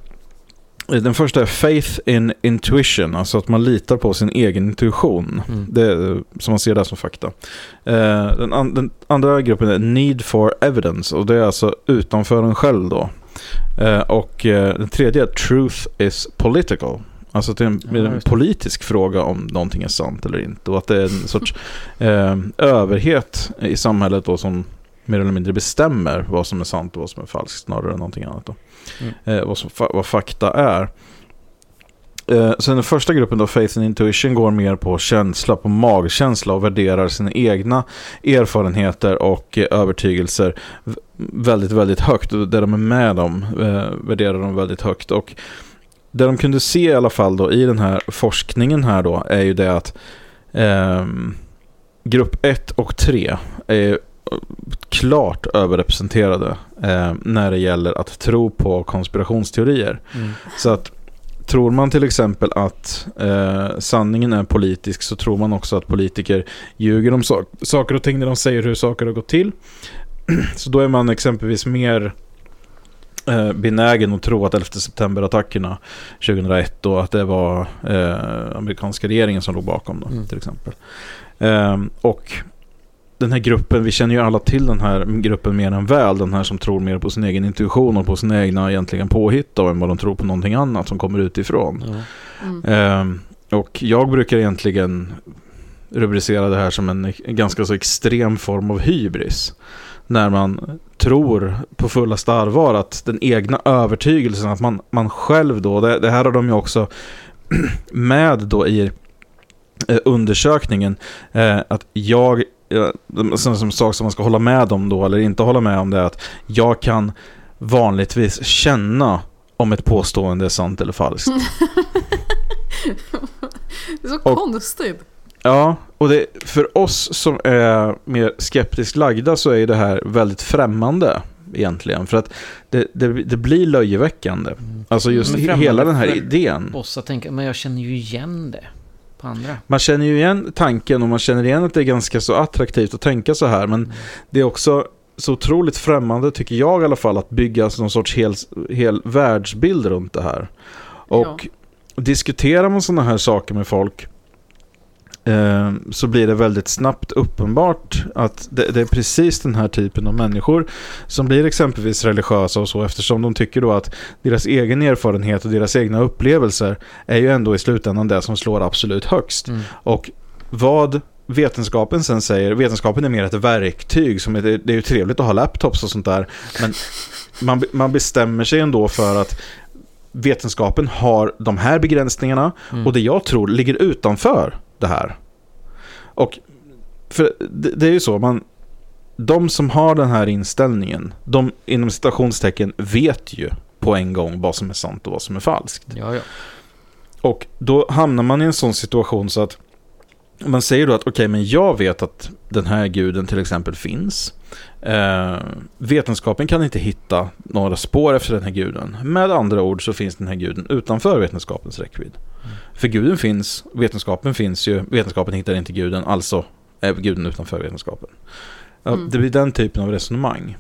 den första är faith in intuition, alltså att man litar på sin egen intuition. Mm. Det är, som man ser där som fakta. Eh, den, an, den andra gruppen är need for evidence och det är alltså utanför en själv då. Eh, och eh, den tredje truth is political. Alltså att det är en, Ja, en politisk fråga om någonting är sant eller inte. Och att det är en sorts eh, överhet i samhället då som mer eller mindre bestämmer vad som är sant och vad som är falskt snarare än någonting annat. Då. Mm. Eh, vad, som, vad fakta är. Eh, sen den första gruppen då, Faith and Intuition, går mer på känsla, på magkänsla och värderar sina egna erfarenheter och eh, övertygelser väldigt, väldigt högt. Och det de är med om eh, värderar de väldigt högt. Och det de kunde se i alla fall då i den här forskningen här då är ju det att ehm, grupp 1 och 3 är klart överrepresenterade eh, när det gäller att tro på konspirationsteorier. Mm. Så att tror man till exempel att eh, sanningen är politisk så tror man också att politiker ljuger om sak- saker och ting när de säger hur saker har gått till. Så då är man exempelvis mer eh, benägen att tro att 11 september-attackerna 2001 då att det var eh, amerikanska regeringen som låg bakom då, Mm. till exempel. Ehm, och den här gruppen, vi känner ju alla till den här gruppen mer än väl. Den här som tror mer på sin egen intuition och på sina egna egentligen påhitt då, än vad de tror på någonting annat som kommer utifrån. Mm. Ehm, och jag brukar egentligen rubricera det här som en ganska så extrem form av hybris. När man tror på fullaste allvar att den egna övertygelsen, att man, man själv då, det, det här har de ju också med då i eh, undersökningen, eh, att jag, eh, som, som sak som man ska hålla med om då, eller inte hålla med om det, är att jag kan vanligtvis känna om ett påstående är sant eller falskt. Det är så Och- konstigt. Ja, och det, för oss som är mer skeptiskt lagda så är ju det här väldigt främmande egentligen. För att det, det, det blir löjeväckande. Alltså just främmande hela den här idén. Oss att tänka, men jag känner ju igen det på andra. Man känner ju igen tanken och man känner igen att det är ganska så attraktivt att tänka så här. Men det är också så otroligt främmande tycker jag i alla fall att bygga någon sorts hel, hel världsbild runt det här. Och diskuterar man sådana här saker med folk eh, så blir det väldigt snabbt uppenbart att det, det är precis den här typen av människor som blir exempelvis religiösa och så eftersom de tycker då att deras egen erfarenhet och deras egna upplevelser är ju ändå i slutändan det som slår absolut högst. Mm. Och vad vetenskapen sen säger, vetenskapen är mer ett verktyg, som är, det är ju trevligt att ha laptops och sånt där, men man, man bestämmer sig ändå för att vetenskapen har de här begränsningarna Mm. och det jag tror ligger utanför det här. Och för det, det är ju så, man, de som har den här inställningen, de inom citationstecken vet ju på en gång vad som är sant och vad som är falskt. Ja, ja. Och då hamnar man i en sån situation så att man säger då att okej, men jag vet att den här guden till exempel finns. Eh, vetenskapen kan inte hitta några spår efter den här guden. Med andra ord så finns den här guden utanför vetenskapens räckvidd. För guden finns, vetenskapen finns ju, vetenskapen hittar inte guden, alltså är guden utanför vetenskapen. Mm. Det blir den typen av resonemang.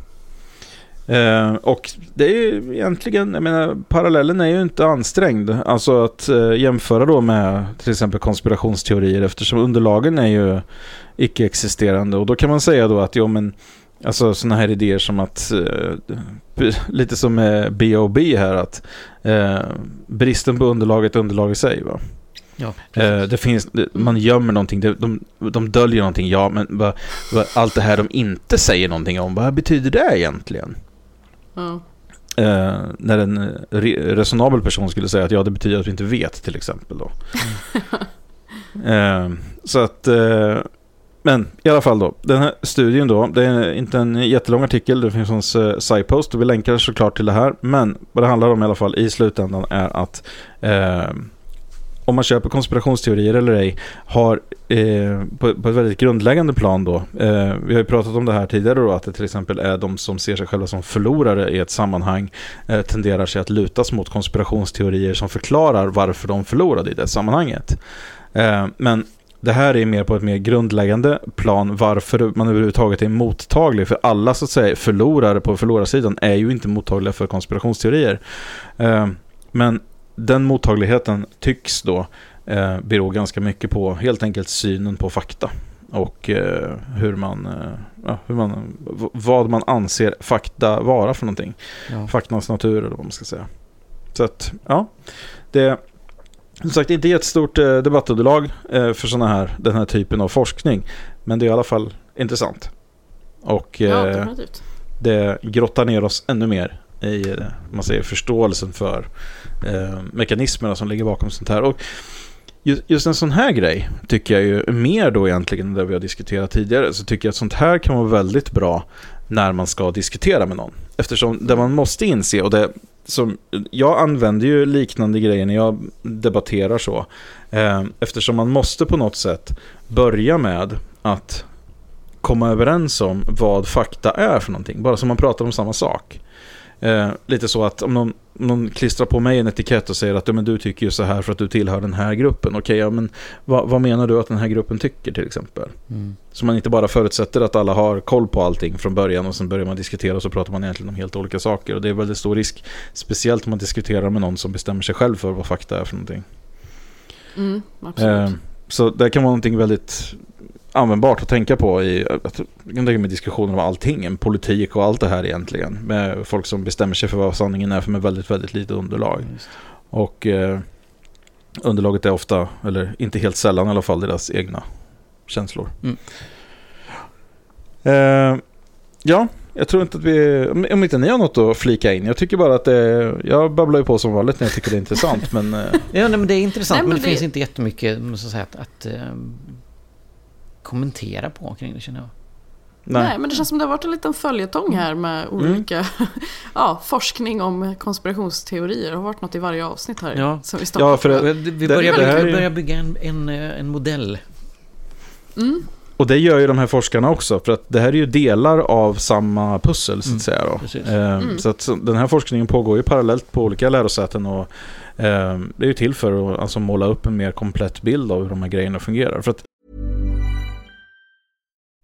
Eh, och det är ju egentligen, jag menar, parallellen är ju inte ansträngd. Alltså att eh, jämföra då med till exempel konspirationsteorier eftersom underlagen är ju icke-existerande. Och då kan man säga då att jo men, alltså sådana här idéer som att, eh, lite som med B.O.B. här, att eh, bristen på underlag är ett underlag i sig va. ja Eh, det finns, man gömmer någonting, det, de, de döljer någonting, ja men vad, vad, allt det här de inte säger någonting om, vad betyder det egentligen? Ja. Eh, när en eh, re- resonabel person skulle säga att ja, det betyder att vi inte vet till exempel då. eh, så att, eh, men i alla fall då, den här studien då, det är inte en jättelång artikel, det finns hos eh, SciPost och vi länkar såklart till det här. Men vad det handlar om i alla fall i slutändan är att eh, om man köper konspirationsteorier eller ej har eh, på, på ett väldigt grundläggande plan då. Eh, vi har ju pratat om det här tidigare då att det till exempel är de som ser sig själva som förlorare i ett sammanhang eh, tenderar sig att lutas mot konspirationsteorier som förklarar varför de förlorade i det sammanhanget. Eh, men det här är mer på ett mer grundläggande plan varför man överhuvudtaget är mottaglig. För alla så att säga förlorare på förlorarsidan är ju inte mottagliga för konspirationsteorier. Eh, men den mottagligheten tycks då eh, bero ganska mycket på helt enkelt synen på fakta. Och eh, hur man, ja, hur man, vad man anser fakta vara för någonting. ja. Faktans natur eller vad man ska säga. Så att, ja. Det, Som sagt, inte jättestort eh, debattunderlag eh, för såna här, den här typen av forskning. Men det är i alla fall intressant. Och Ja, eh, det grottar ner oss ännu mer i eh, man säger, förståelsen för eh, mekanismerna som ligger bakom sånt här. Och just, just en sån här grej tycker jag ju mer då egentligen än det vi har diskuterat tidigare. Så tycker jag att sånt här kan vara väldigt bra när man ska diskutera med någon. Eftersom det man måste inse och det som, jag använder ju liknande grejer när jag debatterar så. Eh, eftersom man måste på något sätt börja med att komma överens om vad fakta är för någonting. Bara så man pratar om samma sak. Eh, lite så att om någon, om någon klistrar på mig en etikett och säger att ja, men du tycker ju så här för att du tillhör den här gruppen. Okej, ja, men vad, vad menar du att den här gruppen tycker till exempel? Mm. Så man inte bara förutsätter att alla har koll på allting från början och sen börjar man diskutera och så pratar man egentligen om helt olika saker. Och det är väldigt stor risk, speciellt om man diskuterar med någon som bestämmer sig själv för vad fakta är för någonting. Mm, absolut. Eh, så det kan vara någonting väldigt användbart att tänka på i att, jag kan tänka mig diskussioner om allting, politik och allt det här egentligen. Med folk som bestämmer sig för vad sanningen är för med väldigt, väldigt lite underlag. Och eh, underlaget är ofta, eller inte helt sällan i alla fall, deras egna känslor. Mm. Eh, ja, jag tror inte att vi, om- om inte ni har något att flika in. Jag tycker bara att det, jag babblar ju på som vanligt när jag tycker det är intressant. men eh, Ja, nej, men det är intressant, Nej, men men det, det- finns inte jättemycket så att, säga, att, att eh, kommentera på kring det känner jag. nej. Nej, men det känns som det har varit en liten följetong här med Mm. olika ja, forskning om konspirationsteorier. Det har varit något i varje avsnitt här. Ja. Som vi Ja, för det- Vi det börjar, här bygga, är ju- börjar bygga en, en, eh, en modell. Mm. Och det gör ju de här forskarna också, för att det här är ju delar av samma pussel så att Mm, säga. Då. precis. Eh, Mm. Så att den här forskningen pågår ju parallellt på olika lärosäten och eh, det är ju till för att alltså, måla upp en mer komplett bild av hur de här grejerna fungerar. För att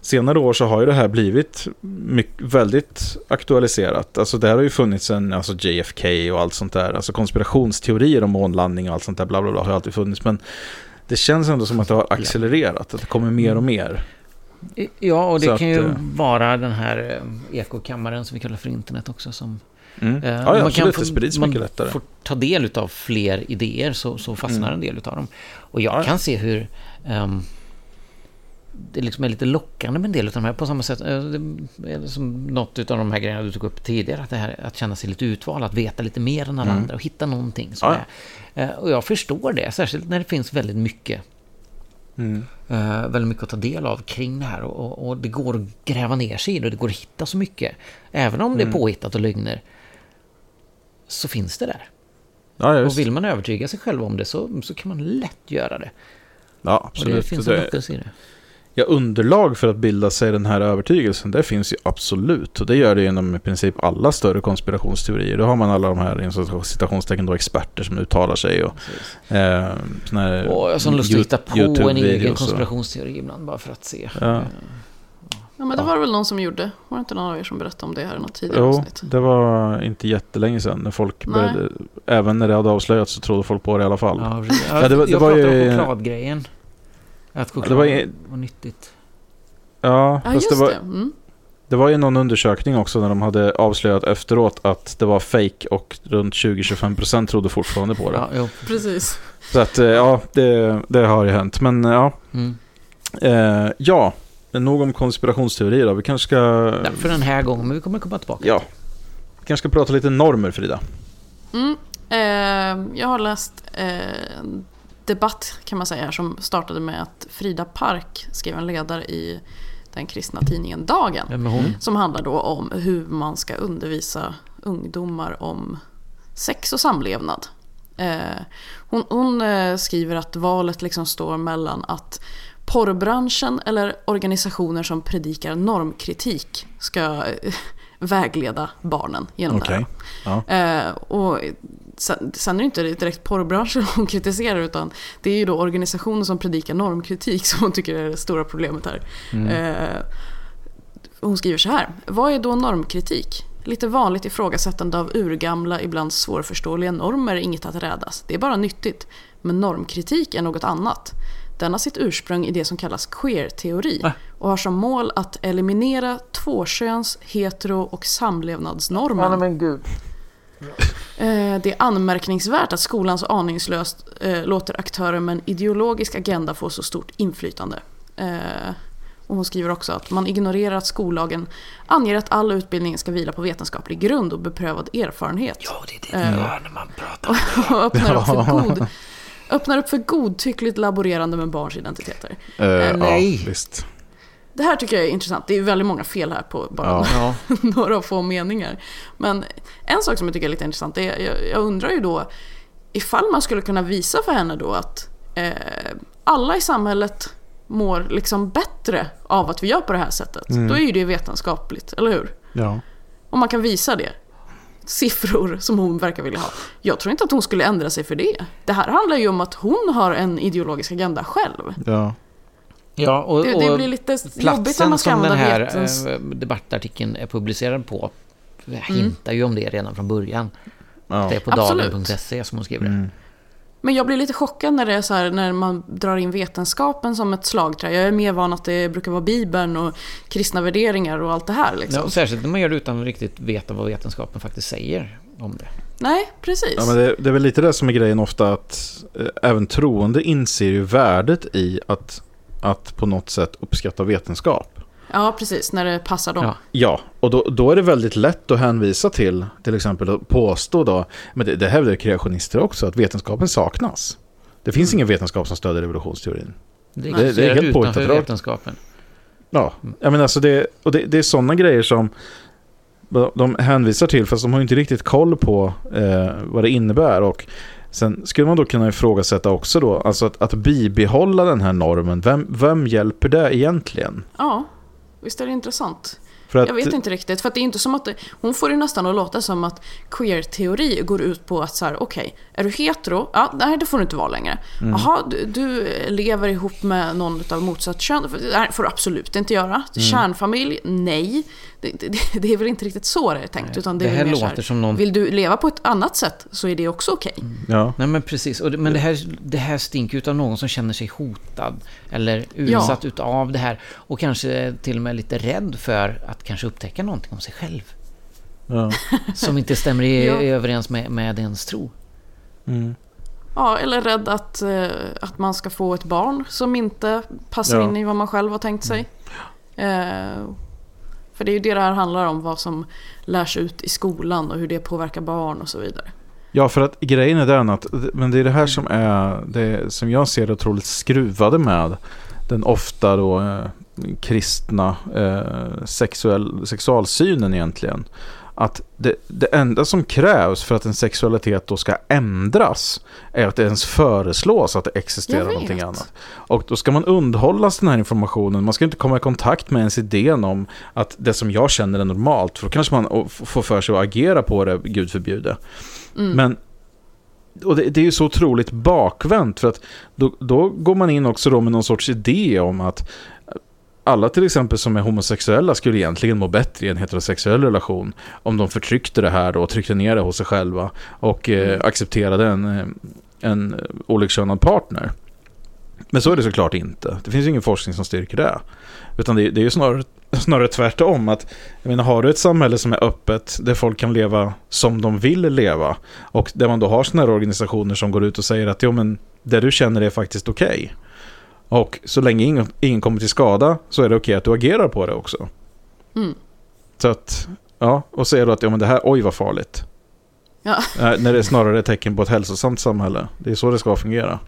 Senare år så har ju det här blivit mycket, väldigt aktualiserat. Alltså det här har ju funnits en, alltså JFK och allt sånt där. Alltså konspirationsteorier om månlandning och allt sånt där bla bla bla har alltid funnits. Men det känns ändå som att det har accelererat, att det kommer mer och mer. Ja, och det Så kan att, ju eh, vara den här eh, ekokammaren som vi kallar för internet också. Som, Mm. eh, ja, ja, man kan få- det man lättare. får ta del av fler idéer så, så fastnar Mm. en del av dem. Och jag Ja. kan se hur ehm, det liksom är lite lockande med en del av de här. På samma sätt eh, det som något av de här grejerna du tog upp tidigare. Att, det här, att känna sig lite utvald, att veta lite mer än alla Mm. andra och hitta någonting som Ja. är... eh, Och jag förstår det, särskilt när det finns väldigt mycket Mm. eh, väldigt mycket att ta del av kring det här och, och, och det går att gräva ner sig i det och det går att hitta så mycket. Även om det Mm. är påhittat och lögner så finns det där. Ja, Och vill man övertyga sig själv om det så, så kan man lätt göra det. ja Och absolut. det finns Det- en lockelse i det. Ja, underlag för att bilda sig den här övertygelsen, det finns ju absolut. Och det gör det inom i princip alla större konspirationsteorier. Då har man alla de här citationstecken då, experter som uttalar sig. Och, eh, såna här Och jag har sån lust att hitta på en egen konspirationsteori ibland bara för att se. Ja. Ja, men det Ja. var det väl någon som gjorde. Var det inte någon av er som berättade om det här i något tidigare Jo, avsnitt? det var inte jättelänge sedan när folk började, även när det hade avslöjats så trodde folk på det i alla fall. Ja. Ja, det var- det jag var ju- om chokladgrejen. Att choklad det var ju- var nyttigt. Ja, Ja, fast just det var, det. Mm. det var ju någon undersökning också när de hade avslöjat efteråt att det var fake och runt 20-25% trodde fortfarande på det. Ja, jo. Precis. Så att eh, ja, det, det har ju hänt. Men eh, ja, Mm. eh, ja, nog om konspirationsteorier då. Vi kanske ska... Ja, för den här gången, men vi kommer komma tillbaka. Ja, vi kanske ska prata lite normer Frida. Mm. Eh, jag har läst eh, en debatt kan man säga som startade med att Frida Park skrev en ledare i den kristna tidningen Dagen. Som handlar då om hur man ska undervisa ungdomar om sex och samlevnad. Eh, hon hon eh, skriver att valet liksom står mellan att porrbranschen eller organisationer som predikar normkritik ska eh, vägleda barnen genom det Okej. här. Ja. Och sen, är det inte direkt porrbranschen hon kritiserar utan det är ju då organisationer som predikar normkritik som hon tycker är det stora problemet här. Eh, hon skriver så här. Vad är då normkritik? Lite vanligt ifrågasättande av urgamla, ibland svårförståeliga normer är inget att rädas. Det är bara nyttigt. Men normkritik är något annat. Den har sitt ursprung i det som kallas queer-teori och har som mål att eliminera tvåköns, hetero och samlevnadsnormen. men gud. Eh, Det är anmärkningsvärt att skolan så aningslöst eh, låter aktörer med en ideologisk agenda få så stort inflytande. Eh, och hon skriver också att man ignorerar att skollagen anger att all utbildning ska vila på vetenskaplig grund och beprövad erfarenhet. Ja, det är det gör när man pratar. och öppnar upp, för god, öppnar upp för godtyckligt laborerande med barns identiteter. Eh, nej. Ja, visst. Det här tycker jag är intressant. Det är väldigt många fel här på bara Ja. Några få meningar. Men en sak som jag tycker är lite intressant är, jag, jag undrar ju då ifall man skulle kunna visa för henne då att eh, alla i samhället mår liksom bättre av att vi gör på det här sättet. Mm. Då är ju det vetenskapligt, eller hur? Ja. Om man kan visa det. Siffror som hon verkar vilja ha. Jag tror inte att hon skulle ändra sig för det. Det här handlar ju om att hon har en ideologisk agenda själv. ja. Ja och, Det, det blir lite jobbigt platsen man ska som den använda här vetens... eh, debattartikeln är publicerad på hintar ju om det redan från början. ja. Det är på dagen.se som hon skriver det. Mm. Men jag blir lite chockad när det är så här, när man drar in vetenskapen som ett slagträ. Jag är mer van att det brukar vara Bibeln och kristna värderingar och allt det här liksom. Ja, särskilt när man gör det utan att riktigt veta vad vetenskapen faktiskt säger om det. Nej, precis. Ja, men det, det är väl lite det som är grejen ofta att eh, även troende inser ju värdet i att, att på något sätt uppskatta vetenskap. Ja, precis. När det passar dem. Ja. Ja, och då, då är det väldigt lätt att hänvisa till, till exempel att påstå då, men det, det hävdar kreationister också, att vetenskapen saknas. Det finns ingen vetenskap som stöder evolutionsteorin. Det är, det är det, helt påhittat vetenskapen. Ja, jag menar alltså det, och det, det är sådana grejer som de hänvisar till, fast de har ju inte riktigt koll på eh, vad det innebär. Och sen skulle man då kunna ifrågasätta också då, alltså att, att bibehålla den här normen, vem, vem hjälper det egentligen? Ja, visst är det intressant. Att, Jag vet inte riktigt, för det är inte som att hon får det nästan att låta som att queer-teori går ut på att så här, okej, är du hetero? Ja, nej det får du inte vara längre. Mm. Jaha, du, du lever ihop med någon av motsatt kön? Det här får du absolut inte göra. Mm. Kärnfamilj? Nej. Det, det, det är väl inte riktigt så det är tänkt, utan det, Det är här väl mer så låter som någon- Vill du leva på ett annat sätt så är det också okej. ja, Nej men precis, och det, men det här, det här stinker utav någon som känner sig hotad eller utsatt utav det här och kanske till och med lite rädd för att kanske upptäcka någonting om sig själv ja. som inte stämmer i, Ja. överens med, med ens tro. Mm. Ja, eller rädd att, eh, att man ska få ett barn som inte passar Ja. in i vad man själv har tänkt sig. Eh, för det är ju det det här handlar om, vad som lärs ut i skolan och hur det påverkar barn och så vidare. Ja, för att grejen är den att, men det är det här som är, det som jag ser det otroligt skruvade med den ofta då eh, kristna eh, sexuell, sexualsynen egentligen. Att det, det enda som krävs för att en sexualitet då ska ändras är att det ens föreslås att det existerar någonting annat. Och då ska man undhållas den här informationen. Man ska inte komma i kontakt med ens idén om att det som jag känner är normalt. För då kanske man får för sig att agera på det, gud förbjude. Men och det, det är ju så otroligt bakvänt för att då, då går man in också då med någon sorts idé om att alla till exempel som är homosexuella skulle egentligen må bättre i en heterosexuell relation om de förtryckte det här och tryckte ner det hos sig själva och eh, accepterade en, eh, en olikkönad partner. Men så är det såklart inte. Det finns ingen forskning som styrker det. Utan det, det är ju snarare, snarare tvärtom. Att, jag menar, har du ett samhälle som är öppet där folk kan leva som de vill leva och där man då har sådana här organisationer som går ut och säger att jo, men det du känner är faktiskt okej. Och så länge ingen, ingen kommer till skada så är det okej att du agerar på det också. Mm. Så att, ja, och säger du att ja, men det här, oj vad farligt. Ja. Eh, När det är snarare ett tecken på ett hälsosamt samhälle. Det är så det ska fungera.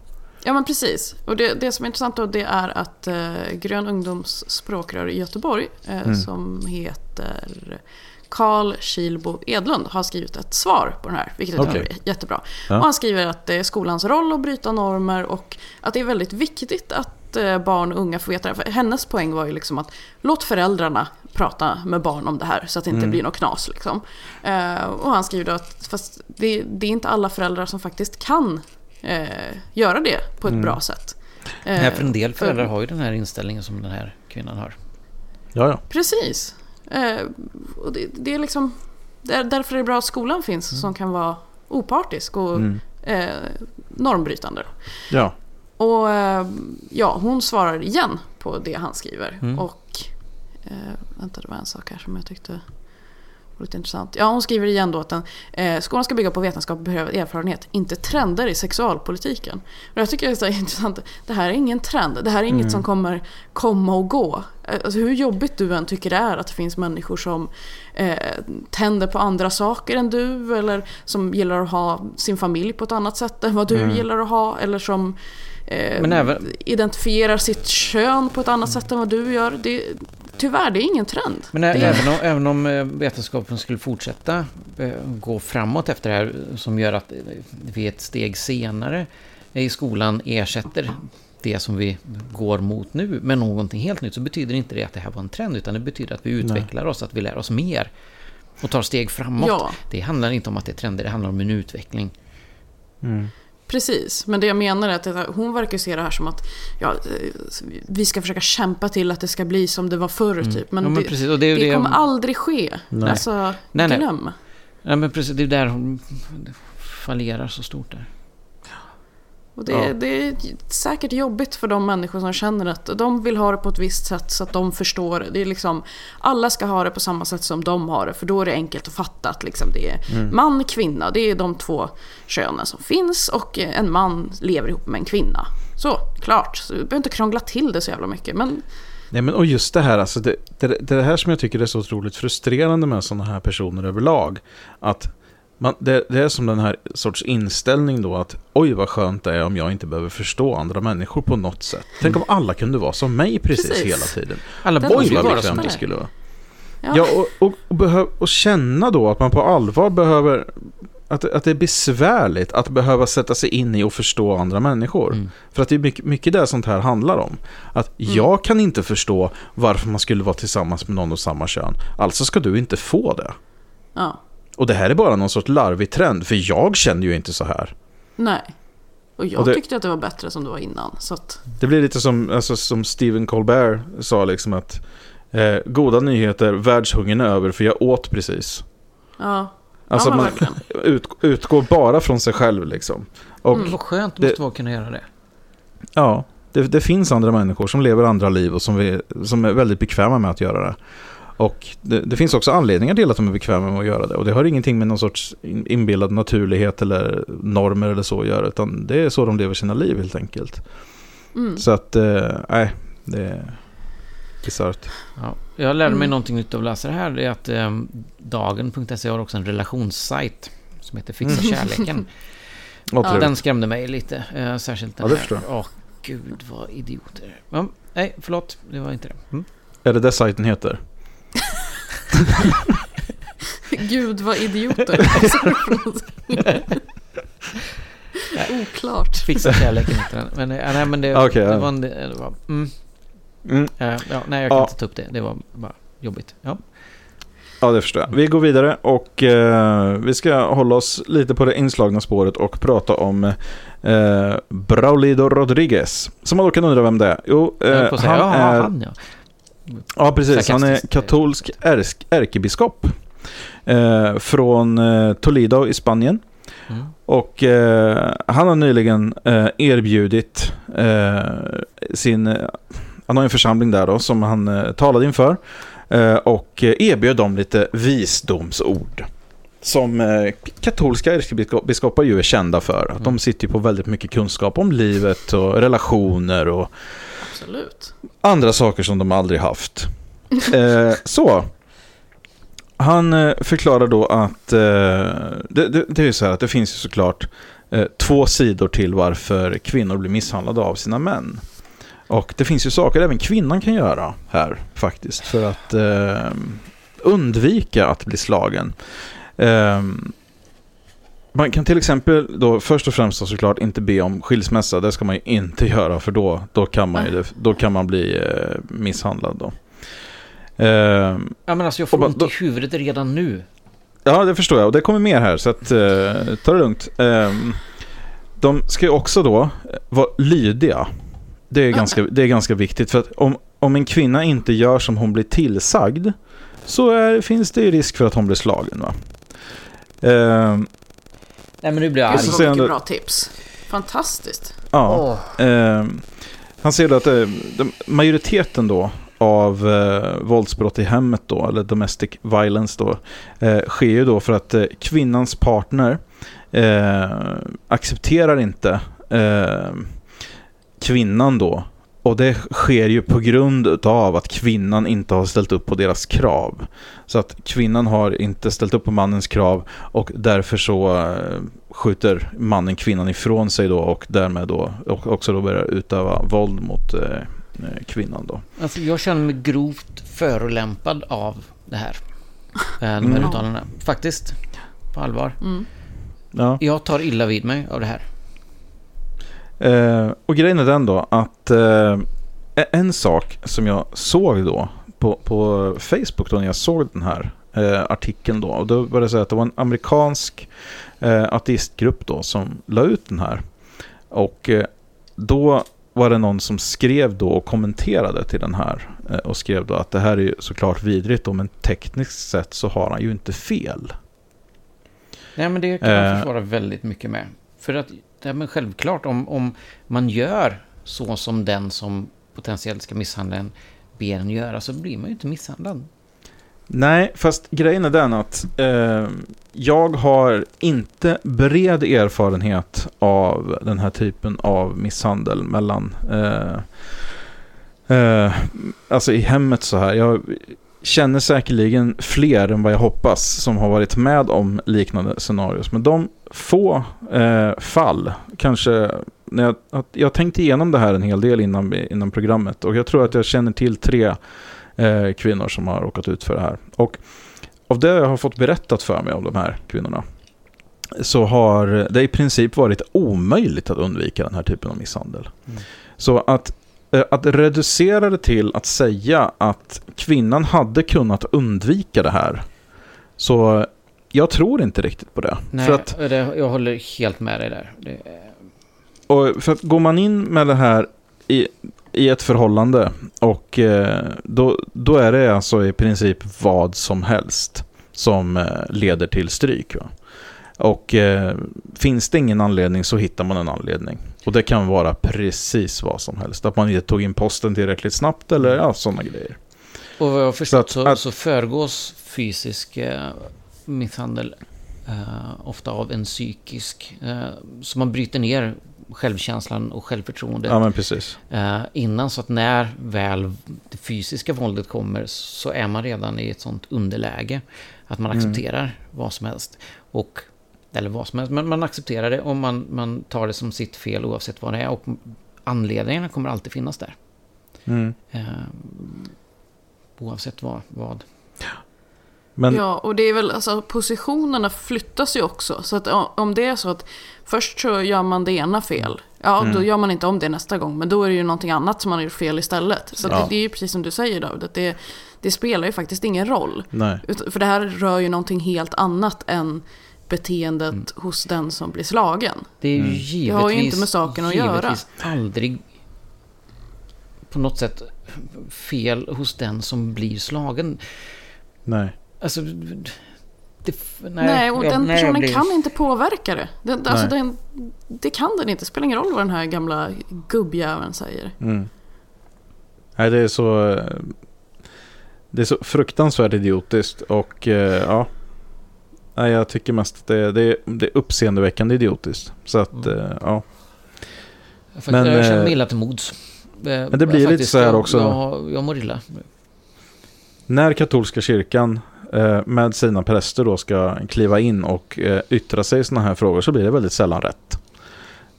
Ja men precis. Och det, det som är intressant då det är att eh, Grön ungdoms språkrör i Göteborg eh, Mm. som heter Karl Kilbo Edlund har skrivit ett svar på den här, vilket jag tycker är jättebra. Ja. Och han skriver att det är skolans roll att bryta normer och att det är väldigt viktigt att eh, barn och unga får veta det. För hennes poäng var ju liksom att låt föräldrarna prata med barn om det här så att det inte Mm. blir något knas. Liksom. Eh, och han skriver då att fast det, det är inte alla föräldrar som faktiskt kan eh, göra det på ett Mm. bra sätt. Nej, Eh, för en del för- föräldrar har ju den här inställningen som den här kvinnan har. Ja, ja. Precis. Eh, och det, det är liksom, där, därför är det bra att skolan finns som kan vara opartisk och Mm. eh, normbrytande. Ja. Och eh, ja, hon svarar igen på det han skriver. Mm. Och eh, vänta, det var en sak här som jag tyckte lite intressant. Ja, hon skriver igen då att den, eh, skolan ska bygga på vetenskap och beprövad erfarenhet, inte trender i sexualpolitiken. Och jag tycker det är så intressant. Det här är ingen trend. Det här är inget Mm. som kommer komma och gå. Alltså, hur jobbigt du än tycker det är att det finns människor som eh, tänder på andra saker än du eller som gillar att ha sin familj på ett annat sätt än vad du Mm. gillar att ha eller som eh, även- identifierar sitt kön på ett annat sätt än vad du gör. Det, tyvärr, det är ingen trend. Men ä- det, även om, även om eh, vetenskapen skulle fortsätta eh, gå framåt efter det här som gör att eh, vi ett steg senare i skolan ersätter det som vi går mot nu med någonting helt nytt så betyder inte det att det här var en trend utan det betyder att vi utvecklar oss, att vi lär oss mer och tar steg framåt. Ja. Det handlar inte om att det är trender, det handlar om en utveckling. Mm. Precis, men det jag menar är att hon verkar se det här som att ja, eh, vi ska försöka kämpa till att det ska bli som det var förr typ. Men, Mm. Ja, men det, precis, det det det- kommer aldrig ske. Nej. Alltså, Nej, nej. glöm. Ja, men precis, det är där hon fallerar så stort där. Och det, Ja. det är säkert jobbigt för de människor som känner att de vill ha det på ett visst sätt så att de förstår det. är liksom, alla ska ha det på samma sätt som de har det för då är det enkelt att fatta att liksom det är Mm. man, kvinna, det är de två könen som finns och en man lever ihop med en kvinna. Så, klart. Så vi behöver inte krångla till det så jävla mycket. Men Nej, men och just det här, alltså det, det, det här som jag tycker är så otroligt frustrerande med sådana här personer överlag. Att man, det, det är som den här sorts inställning då att oj vad skönt det är om jag inte behöver förstå andra människor på något sätt. Tänk om alla kunde vara som mig precis, Precis. hela tiden. Alla Den Oj vad bekvämt det skulle vara. ja, Ja, och, och, och, behöv, och känna då att man på allvar behöver... Att, att det är besvärligt att behöva sätta sig in i och förstå andra människor. Mm. För att det är mycket, mycket det sånt här handlar om. Att jag kan inte förstå varför man skulle vara tillsammans med någon av samma kön. Alltså ska du inte få det. ja, Och det här är bara någon sorts larvig trend, för jag känner ju inte så här. nej. Och jag Och det- tyckte att det var bättre som det var innan. Så att, Det blir lite som, alltså, som Stephen Colbert sa liksom att eh, goda nyheter, världshungern är över för jag åt precis. ja, Alltså ja man ut, utgår bara från sig själv liksom. Och Mm. Vad skönt Det- måste vara att kunna göra det. ja, det, det finns andra människor som lever andra liv och som, vi, som är väldigt bekväma med att göra det. Och det, det finns också anledningar till att de är bekväma med att göra det. Och det har ingenting med någon sorts in- inbillad naturlighet eller normer eller så att göra. Utan det är så de lever sina liv helt enkelt. Mm. Så att, eh, nej, det är bisarrt. Ja. Jag lärde mig Mm. någonting nytt av att läsa det här. Det är att eh, Dagen.se har också en relationssajt som heter Fixa Mm. kärleken. Ja, den skrämde mig lite. Eh, särskilt den Ja, det här. Åh, gud vad idioter. Ja, nej, förlåt. Det var inte det. Är det det sajten heter? Gud vad idioter. Oklart. Fixa kärleken heter den. Men, eh, nej, men det, Okej, det ja. var en... Det var, mm, Mm. eh, ja, nej, jag kan Ja. inte ta upp det. Det var bara jobbigt. Ja. Ja, det förstår jag. Vi går vidare och eh, vi ska hålla oss lite på det inslagna spåret och prata om eh, Braulido Rodriguez. Som man då kan undra vem det är. Jo, eh, säga, han ja, är... han ja. Ja, precis. Han är katolsk ärkebiskop. Eh, från eh, Toledo i Spanien. Mm. Och eh, han har nyligen eh, erbjudit eh, sin... eh, Han har en församling där då som han talade inför. Och erbjöd dem lite visdomsord. Som eh, katolska ärkebiskopar ju är kända för. Att de sitter ju på väldigt mycket kunskap om livet och relationer och Absolut. andra saker som de aldrig haft. Eh, så. Han eh, förklarar då att eh, det, det, det är ju så här att det finns ju såklart eh, två sidor till varför kvinnor blir misshandlade av sina män. Och det finns ju saker även kvinnan kan göra här faktiskt för att eh, undvika att bli slagen. Eh, man kan till exempel då först och främst då såklart inte be om skilsmässa. Det ska man ju inte göra för då, då, kan, man ju, då kan man bli eh, misshandlad. Då. Eh, Ja men alltså jag får ont i huvudet redan nu. ja, det förstår jag. Och det kommer mer här, så att, eh, ta det lugnt. Eh, de ska ju också då vara lydiga. Det är, ganska, det är ganska viktigt. För att om, om en kvinna inte gör som hon blir tillsagd så är, finns det ju risk för att hon blir slagen. Va? Eh, Nej men nu blir jag arg. så mycket då- bra tips. Fantastiskt. ja. Eh, han ser då att eh, de, majoriteten då av eh, våldsbrott i hemmet då, eller domestic violence då, eh, sker ju då för att eh, kvinnans partner eh, accepterar inte eh, kvinnan då. Och det sker ju på grund av att kvinnan inte har ställt upp på deras krav. Så att kvinnan har inte ställt upp på mannens krav och därför så eh, skjuter mannen kvinnan ifrån sig då och därmed då och också då börjar utöva våld mot eh, eh, kvinnan då. Alltså jag känner mig grovt förolämpad av det här. De här Mm. uttalandena. Faktiskt. På allvar. Ja. Jag tar illa vid mig av det här. Eh, och grejen är den då att eh, en sak som jag såg då på, på Facebook då när jag såg den här eh, artikeln då. Och då var det så att det var en amerikansk eh, ateistgrupp då som la ut den här. Och eh, då var det någon som skrev då och kommenterade till den här. Eh, och skrev då att det här är ju såklart vidrigt då, men tekniskt sett så har han ju inte fel. Nej men det kan jag Eh. försvara väldigt mycket med. För att, ja, men självklart om, om man gör så som den som potentiellt ska misshandla en ber en göra så blir man ju inte misshandlad. Nej, fast grejen är den att eh, jag har inte bred erfarenhet av den här typen av misshandel mellan eh, eh, alltså i hemmet så här. Jag känner säkerligen fler än vad jag hoppas som har varit med om liknande scenarios. Men de få eh, fall, kanske när jag, att jag tänkte igenom det här en hel del innan, innan programmet och jag tror att jag känner till tre eh, kvinnor som har råkat ut för det här. Och av det jag har fått berättat för mig om de här kvinnorna så har det i princip varit omöjligt att undvika den här typen av misshandel. Mm. Så att, eh, att reducera det till att säga att kvinnan hade kunnat undvika det här. Så jag tror inte riktigt på det. Nej, För att, det, jag håller helt med dig där. Det, och för att går man in med det här i, i ett förhållande och eh, då, då är det alltså i princip vad som helst som eh, leder till stryk. Va? Och eh, finns det ingen anledning så hittar man en anledning. Och det kan vara precis vad som helst. Att man inte tog in posten tillräckligt snabbt eller ja, sådana grejer. och vad jag har förstått Så så, att- så, föregås fysisk eh, misshandel eh, ofta av en psykisk. Eh, så man bryter ner självkänslan och självförtroendet Ja men precis. eh, innan. Så att när väl det fysiska våldet kommer så är man redan i ett sånt underläge. Att man accepterar vad som helst. Och, eller vad som helst, men man accepterar det och man, man tar det som sitt fel oavsett vad det är. Och anledningarna kommer alltid finnas där. Mm. Eh, oavsett vad. vad. Men Ja, och det är väl, alltså positionerna flyttas ju också. Så att om det är så att först så gör man det ena fel. Ja, Mm. då gör man inte om det nästa gång. Men då är det ju någonting annat som man har gjort fel istället. Så Ja. det, det är ju precis som du säger David, att det, det spelar ju faktiskt ingen roll. nej. För det här rör ju någonting helt annat än beteendet Mm. hos den som blir slagen. Det är ju Mm. givetvis, Det har ju inte med saken att göra. aldrig på något sätt fel hos den som blir slagen. Nej. Alltså... Det, nej, Nej, och jag- den nej, jag personen blir- kan inte påverka det. Den, alltså den, det kan den inte. Det spelar ingen roll vad den här gamla gubbjäveln säger. Mm. Nej, det är så... eh, Det är så fruktansvärt idiotiskt och eh, ja. Nej, jag tycker mest att det, det, är- det är uppseendeväckande idiotiskt. Så att, Mm. eh, ja. Faktiskt, Men, jag känner mig illa till mods. Men det blir lite så här också. Jag, jag mår illa. När katolska kyrkan Eh, med sina präster då ska kliva in och eh, yttra sig i sådana här frågor så blir det väldigt sällan rätt.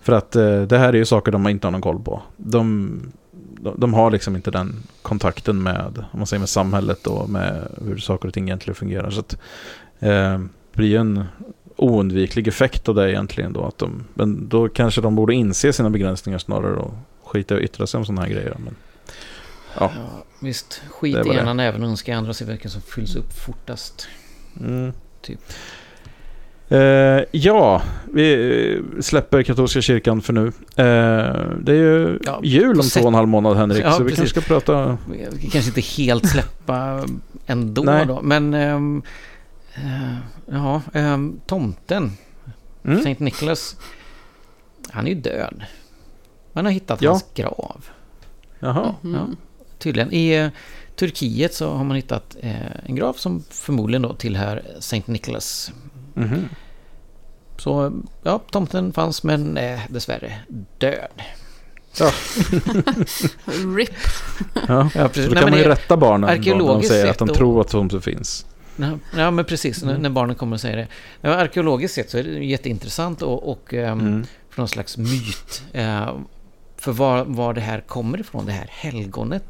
För att eh, det här är ju saker de inte har någon koll på. De, de, har liksom inte den kontakten med, om man säger med samhället och med hur saker och ting egentligen fungerar. Så att, det blir ju en oundviklig effekt av det egentligen då. Att de, men då kanske de borde inse sina begränsningar snarare och skita i att yttra sig om sådana här grejer. Men, ja. Ja, visst, skit i ena näven och önska andra sig vilken som fylls upp fortast. Mm. Typ. Eh, ja, vi eh, släpper katolska kyrkan för nu. Eh, det är ju Ja, jul om två och en halv månad Henrik, Ja, så vi precis. kanske ska prata... Vi kanske inte helt släppa ändå Nej. då, men... ehm, eh, ja, ehm, tomten, Mm. Saint Nicholas, han är ju död. Man har hittat Ja. hans grav. Jaha. Ja, tydligen. I eh, Turkiet så har man hittat eh, en grav som förmodligen då tillhör Saint Nicholas. Mhm. Så ja, tomten fanns men eh, dessvärre död. RIP. Ja. Ja, precis. då Nej, kan men man ju rätta barnen när de arkeologiskt säger att de då- tror att tomten finns. Ja, Ja, men precis. Mm. När- barnen kommer och säger det. Ja, arkeologiskt sett så är det jätteintressant och, och ehm, Mm. för någon slags myt. För var, var det här kommer ifrån, det här helgonet.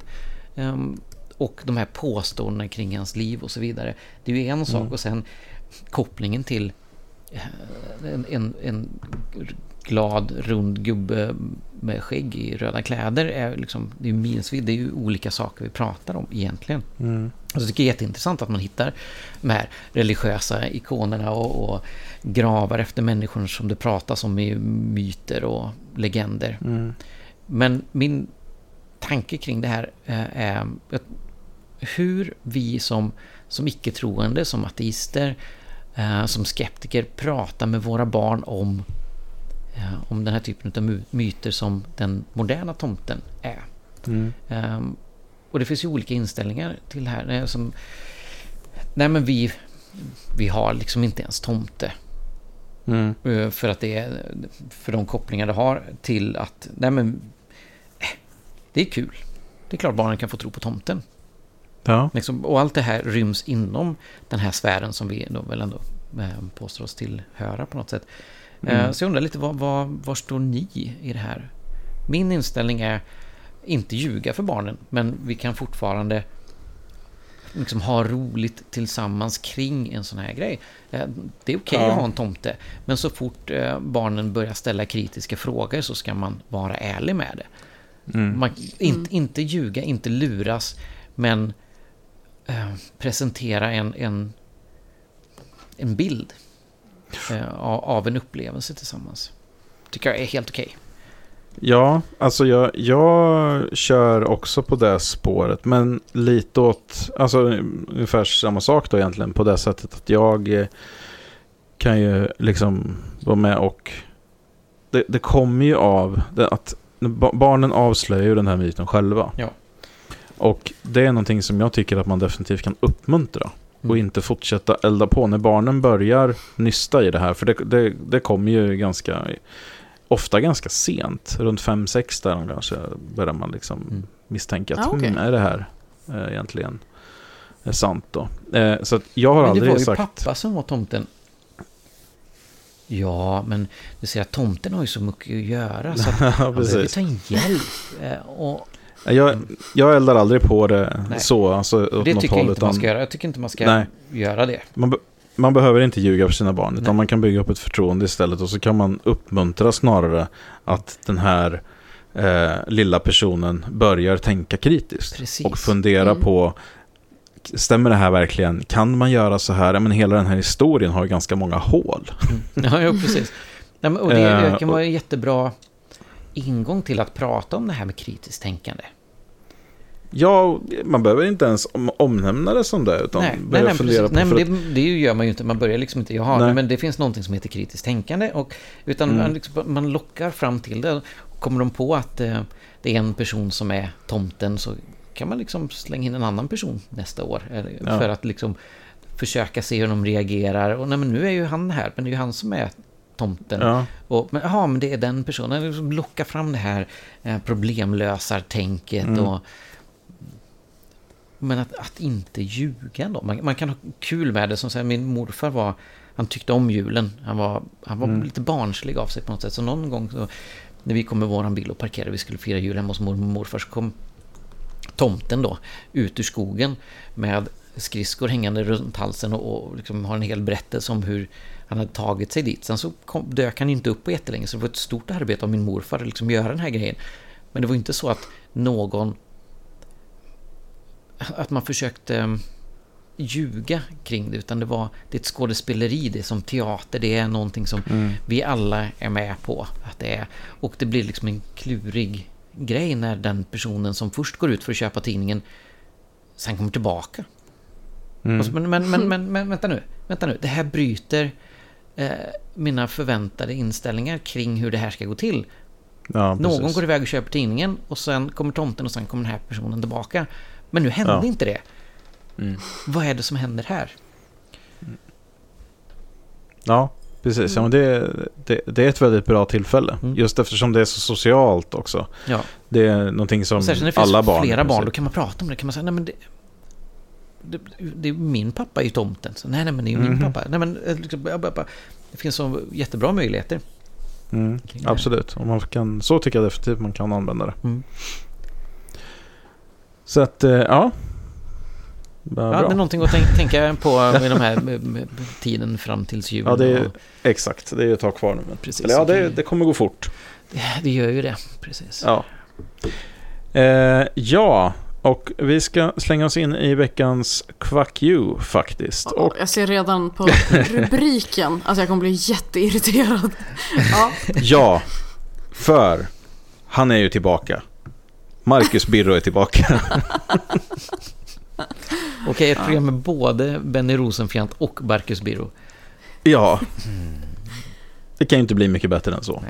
ehm, och de här påståendena kring hans liv och så vidare. Det är ju en sak Mm. och sen kopplingen till eh, en, en, en glad, rund gubbe med skägg i röda kläder. Är liksom, det är milsvid, det är ju olika saker vi pratar om egentligen. Mm. Och så tycker jag det är jätteintressant att man hittar de här religiösa ikonerna och, och gravar efter människor som det pratas om i myter och legender. Mm. Men min tanke kring det här eh, är hur vi som, som icke-troende, som ateister, eh, som skeptiker pratar med våra barn om, eh, om den här typen av my- myter som den moderna tomten är. Mm. Ehm, och det finns ju olika inställningar till det här. Som, nej men vi, vi har liksom inte ens tomte. Mm. För att det är, för de kopplingar det har till att, nej men, det är kul. Det är klart barnen kan få tro på tomten. Ja. Liksom, och allt det här ryms inom den här sfären som vi då väl ändå eh, påstår oss tillhöra på något sätt. Eh, Mm. Så jag undrar lite, var, var, var står ni i det här? Min inställning är inte ljuga för barnen, men vi kan fortfarande liksom ha roligt tillsammans kring en sån här grej. Eh, Det är okej Ja. att ha en tomte, men så fort barnen börjar ställa kritiska frågor så ska man vara ärlig med det. Mm. Man, inte, inte ljuga, inte luras, men eh, presentera en, en, en bild eh, av, av en upplevelse tillsammans. Tycker jag är helt okej. Ja, alltså jag, jag kör också på det spåret. Men lite åt, alltså ungefär samma sak då egentligen. På det sättet att jag eh, kan ju liksom vara med och det, det kommer ju av det att barnen avslöjar ju den här myten själva. Ja. Och det är någonting som jag tycker att man definitivt kan uppmuntra. Och Mm. inte fortsätta elda på när barnen börjar nysta i det här. För det, det, det kommer ju ganska, ofta ganska sent. Runt 5-6 där kanske börjar man liksom Mm. misstänka att Ah, okej. hmm, är det här eh, egentligen är sant då? Eh, så att jag har Men det aldrig var ju sagt... pappa som var tomten. Ja, men du ser att tomten har ju så mycket att göra så att han behöver ta en hjälp. Eh, Och Jag, jag eldar aldrig på det Nej. så, alltså det tycker jag håll. inte man utan ska göra. Jag tycker inte man ska Nej. göra det. man, man behöver inte ljuga för sina barn, utan Nej. man kan bygga upp ett förtroende istället. Och så kan man uppmuntra snarare att den här eh, lilla personen börjar tänka kritiskt. Precis. Och fundera Mm. på, stämmer det här verkligen? Kan man göra så här? Ja, Men hela den här historien har ju ganska många hål. Ja, ja precis. Men, och det, Eh, det kan vara en jättebra ingång till att prata om det här med kritiskt tänkande. Ja, man behöver inte ens om, omnämna det som det, utan Nej, börja nej, fundera precis. på... nej men det, det gör man ju inte. Man börjar liksom inte, jaha, nej. men det finns någonting som heter kritiskt tänkande. Och, utan Mm. man, liksom, man lockar fram till det. Kommer de på att eh, det är en person som är tomten så kan man liksom slänga in en annan person nästa år. Eller, Ja. För att liksom försöka se hur de reagerar. Och nej, men nu är ju han här, men det är ju han som är tomten. Ja, Och, men, aha, men det är den personen. Liksom locka fram det här eh, problemlösartänket. Mm. Och, men att, att inte ljuga då. Man, man kan ha kul med det. Som säger, min morfar var... Han tyckte om julen. Han var, han var Mm. lite barnslig av sig på något sätt. Så någon gång så, när vi kom med våran bil och parkerade, vi skulle fira jul hemma hos mormor och morfar, så kom tomten då ut ur skogen med skridskor hängande runt halsen och, och liksom har en hel berättelse om hur han hade tagit sig dit. Sen så kom, dök han inte upp på jättelänge så det var ett stort arbete av min morfar att liksom göra den här grejen. Men det var inte så att någon... Att man försökte eh, ljuga kring det utan det var det är ett skådespeleri, det är som teater, det är någonting som Mm. vi alla är med på att det är. Och det blir liksom en klurig grej när den personen som först går ut för att köpa tidningen sen kommer tillbaka. Mm. Så, men, men, men, men, men vänta nu, vänta nu, det här bryter eh, mina förväntade inställningar kring hur det här ska gå till. ja Någon går iväg och köper tidningen och sen kommer tomten och sen kommer den här personen tillbaka. Men nu hände Ja. inte det. Mm. Vad är det som händer här? Ja, precis. Ja, men det, det, det är ett väldigt bra tillfälle. Mm. Just eftersom det är så socialt också. Ja. Det är någonting som Och särskilt när det finns alla barn... flera barn, då kan man prata om det. kan man säga, nej men det, det, det min pappa är ju tomten. Så, nej, nej, men det är ju min Mhm. pappa. Nej, men eh, liksom, ja, ja, ja. det finns så jättebra möjligheter. Mm, absolut. Och man kan, så tycker jag definitivt man kan använda det. Mm. Så att, eh, ja. Ja, bra. det är någonting att tänka, tänka på med de här tiden fram tills jul. Ja, det är- och- Exakt, det är ett tag kvar nu. Men, Precis. eller, ja, det, det kommer gå fort. det, det gör ju det, precis. Ja. Eh, ja, och vi ska slänga oss in i veckans Quack You faktiskt. Och Jag ser redan på rubriken att jag kommer bli jätteirriterad. Ja, ja, för han är ju tillbaka. Marcus Birro är tillbaka. Okej, ett program med både Benny Rosenfjant och Marcus Birro. ja. Det kan ju inte bli mycket bättre än så.